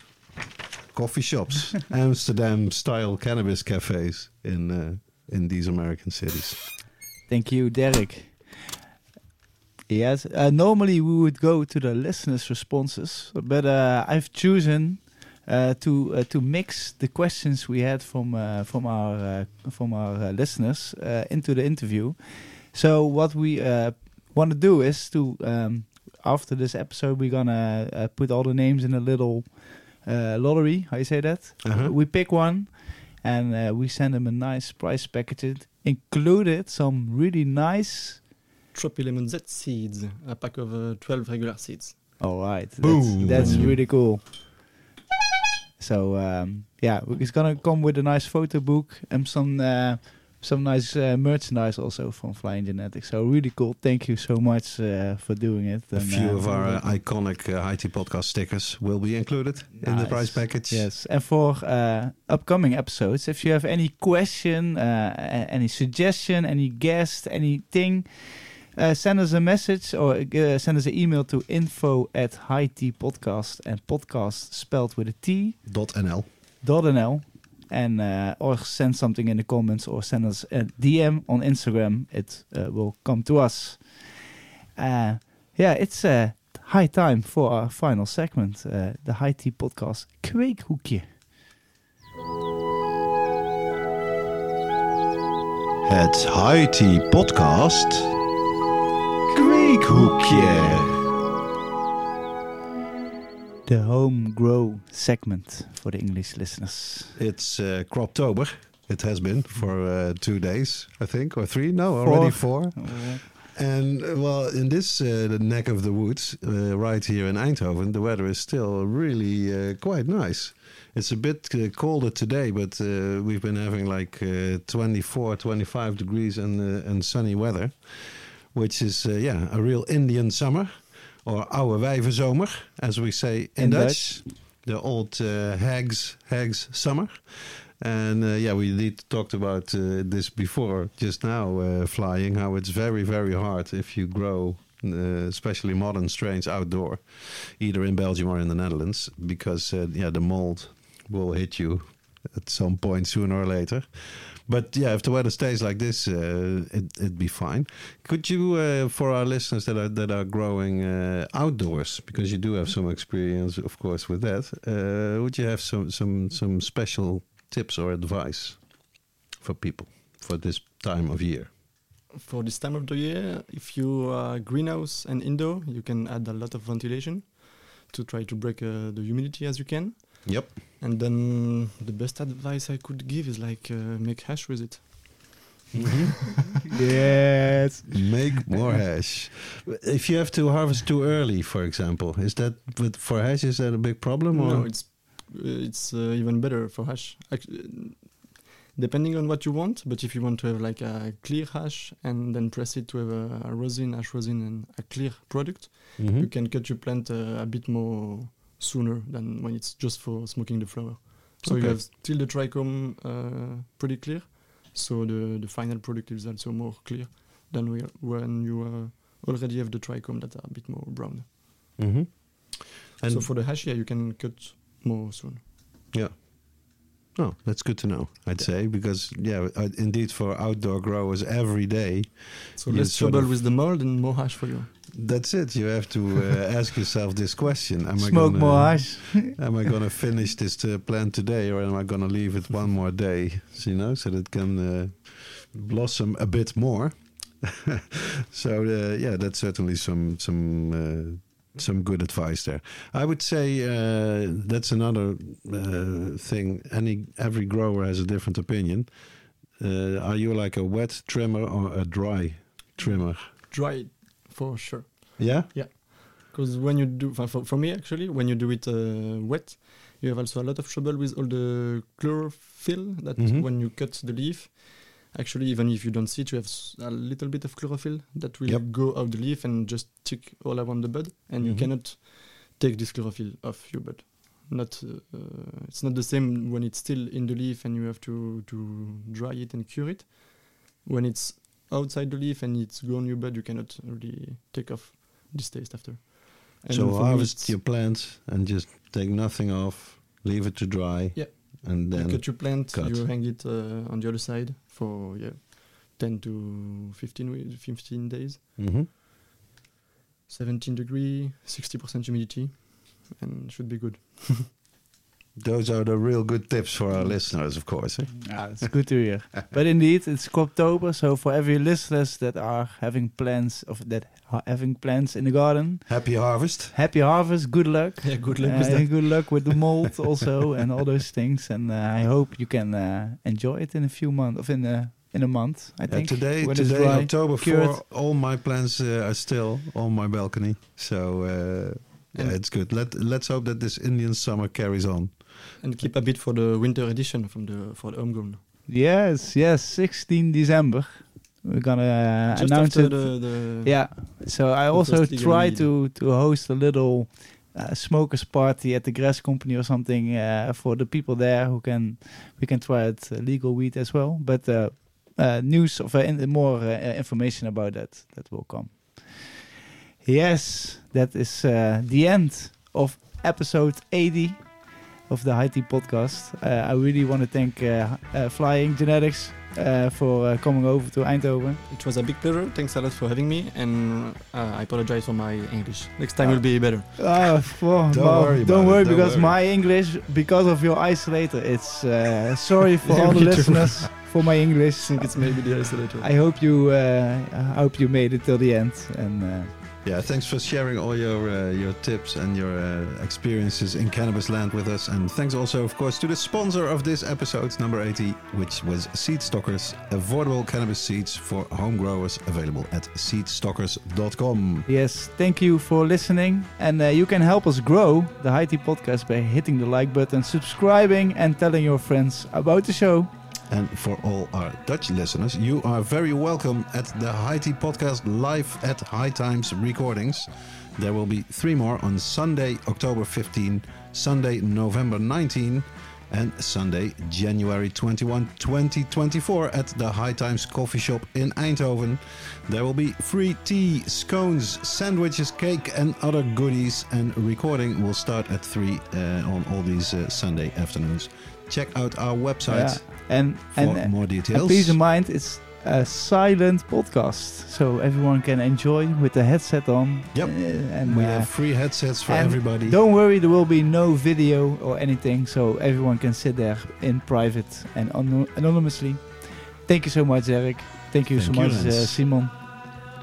coffee shops, Amsterdam-style cannabis cafes in uh, in these American cities. Thank you, Derrick. Yes, uh, normally we would go to the listeners' responses, but uh, I've chosen uh, to uh, to mix the questions we had from uh, from our uh, from our uh, listeners uh, into the interview. So what we uh, want to do is to um, after this episode we're gonna uh, put all the names in a little uh, lottery. How you say that? Uh-huh. We pick one, and uh, we send them a nice prize package. Included some really nice. Tropi Lemon Z seeds, a pack of uh, 12 regular seeds. All right, that's, Boom. that's Boom. really cool. So um, yeah, it's gonna come with a nice photo book and some uh, some nice uh, merchandise also from Flying Genetics. So really cool. Thank you so much uh, for doing it. A And, few uh, of our iconic uh, High podcast stickers will be included in the Nice. prize package. Yes, and for uh, upcoming episodes, if you have any question, uh, any suggestion, any guest, anything, uh, send us a message or uh, send us an email to info at high podcast and podcast spelled with a T Dot .nl. dot nl and uh, or send something in the comments or send us a DM on Instagram. It uh, will come to us. Uh, yeah, it's high time for our final segment, the High Tea Podcast Kweekhoekje. Het High Tea Podcast. Kweekhoekje. The home grow segment for the English listeners. It's uh, Croptober. It has been for uh, two days, I think, or three. No, already four. And uh, well, in this uh, the neck of the woods, uh, right here in Eindhoven, the weather is still really uh, quite nice. It's a bit uh, colder today, but uh, we've been having like uh, 24, 25 degrees and uh, and sunny weather, which is uh, yeah a real Indian summer, or oude wijvenzomer, as we say in, In Dutch. The old uh, hags hags summer. And uh, yeah, we did talked about uh, this before, just now, uh, flying, how it's very, very hard if you grow, uh, especially modern strains outdoor, either in Belgium or in the Netherlands, because uh, yeah, the mold will hit you at some point sooner or later. But yeah, if the weather stays like this, uh, it, it'd be fine. Could you, uh, for our listeners that are that are growing uh, outdoors, because you do have some experience, of course, with that, uh, would you have some some some special tips or advice for people for this time of year? For this time of the year, if you are greenhouse and indoor, you can add a lot of ventilation to try to break uh, the humidity as you can. Yep. And then the best advice I could give is like uh, make hash with it. yes. Make more hash. If you have to harvest too early, for example, is that with for hash is that a big problem? Or? No, it's uh, it's uh, even better for hash. Ac- depending on what you want, but if you want to have like a clear hash and then press it to have a, a rosin, hash rosin, and a clear product, Mhm. you can cut your plant uh, a bit more sooner than when it's just for smoking the flower. So Okay. you have still the trichome uh, pretty clear, so the the final product is also more clear than we when you uh, already have the trichome that are a bit more brown. Mhm. And so for the hash, yeah, you can cut more soon. Yeah. Oh, that's good to know. I'd Yeah. say because yeah, uh, indeed for outdoor growers every day, So less trouble of- with the mold and more hash for you. That's it. You have to uh, ask yourself this question: Am I Smoke gonna, more hash. Am I going to finish this uh, plant today, or am I going to leave it one more day? So, you know, so that it can uh, blossom a bit more. so uh, yeah, that's certainly some some uh, some good advice there. I would say uh, that's another uh, thing. Any every grower has a different opinion. Uh, are you like a wet trimmer or a dry trimmer? Dry for sure. Yeah. Yeah. Because when you do, for, for me actually, when you do it uh, wet, you have also a lot of trouble with all the chlorophyll that Mhm. when you cut the leaf, actually even if you don't see it, you have a little bit of chlorophyll that will Yep. go out the leaf and just stick all around the bud, and you Mhm. cannot take this chlorophyll off your bud. Not, uh, uh, it's not the same when it's still in the leaf and you have to to dry it and cure it. When it's outside the leaf and it's go on your bud, you cannot really take off this taste after. And so harvest your plants and just take nothing off, leave it to dry. Yeah. And you then cut your plant, cut. you hang it uh, on the other side for yeah, 10 to 15, we- 15 days. Mhm. 17 degree, 60% humidity, and should be good. those are the real good tips for our listeners, of course. eh? Yeah, it's good to hear. but indeed, it's October, so for every listeners that are having plans of that are having plans in the garden, Happy harvest. happy harvest, good luck. Yeah, good luck Uh, good luck with the mold also and all those things. And uh, I hope you can uh, enjoy it in a few months, of in a in a month. I Yeah, think today, when today dry, October cured. 4, all my plants uh, are still on my balcony. So uh, yeah, it's good. Let, let's hope that this Indian summer carries on. And keep a bit for the winter edition from the for the homegrown. Yes, yes, 16 December. We're gonna uh, Just announce it. the, the Yeah. So I also try to to host a little uh, smokers party at the grass company or something uh, for the people there who can we can try it uh, legal weed as well. But uh, uh, news of in, more information about that that will come. Yes, that is the end of episode 80 of the High Tea podcast. Uh, I really want to thank uh, uh, Flying Genetics uh, for uh, coming over to Eindhoven. It was a big pleasure. Thanks a lot for having me, and uh, I apologize for my English. Next time will be better. Oh, well, Don't well, worry don't about worry don't because worry. my English, because of your ice-o-lator, it's uh, sorry for all the listeners for my I English. think it's maybe the ice-o-lator. I hope you, uh, I hope you made it till the end. And uh, Yeah, thanks for sharing all your uh, your tips and your uh, experiences in cannabis land with us. And thanks also, of course, to the sponsor of this episode, number 80, which was Seed Stockers, affordable cannabis seeds for home growers available at seedstockers.com. yes, thank you for listening. And uh, you can help us grow the Tea podcast by hitting the like button, subscribing, and telling your friends about the show. And for all our Dutch listeners, you are very welcome at the High Tea Podcast live at High Times Recordings. There will be three more on Sunday, October 15, Sunday, November 19, and Sunday, January 21, 2024 at the High Times Coffee Shop in Eindhoven. There will be free tea, scones, sandwiches, cake, and other goodies. And recording will start at 3 uh, on all these uh, Sunday afternoons. Check out our website Yeah. And for and, more and details. please in mind, it's a silent podcast, so everyone can enjoy with the headset on. Yep. Uh, and we uh, have free headsets for and everybody. Don't worry, there will be no video or anything, so everyone can sit there in private and ano- anonymously. Thank you so much, Eric. Thank you Thank so you, much, uh, Simon.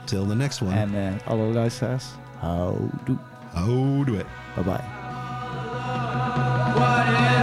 Till the next one. En uh, alle luisteraars, houdoe. Houdoe. Bye bye. What is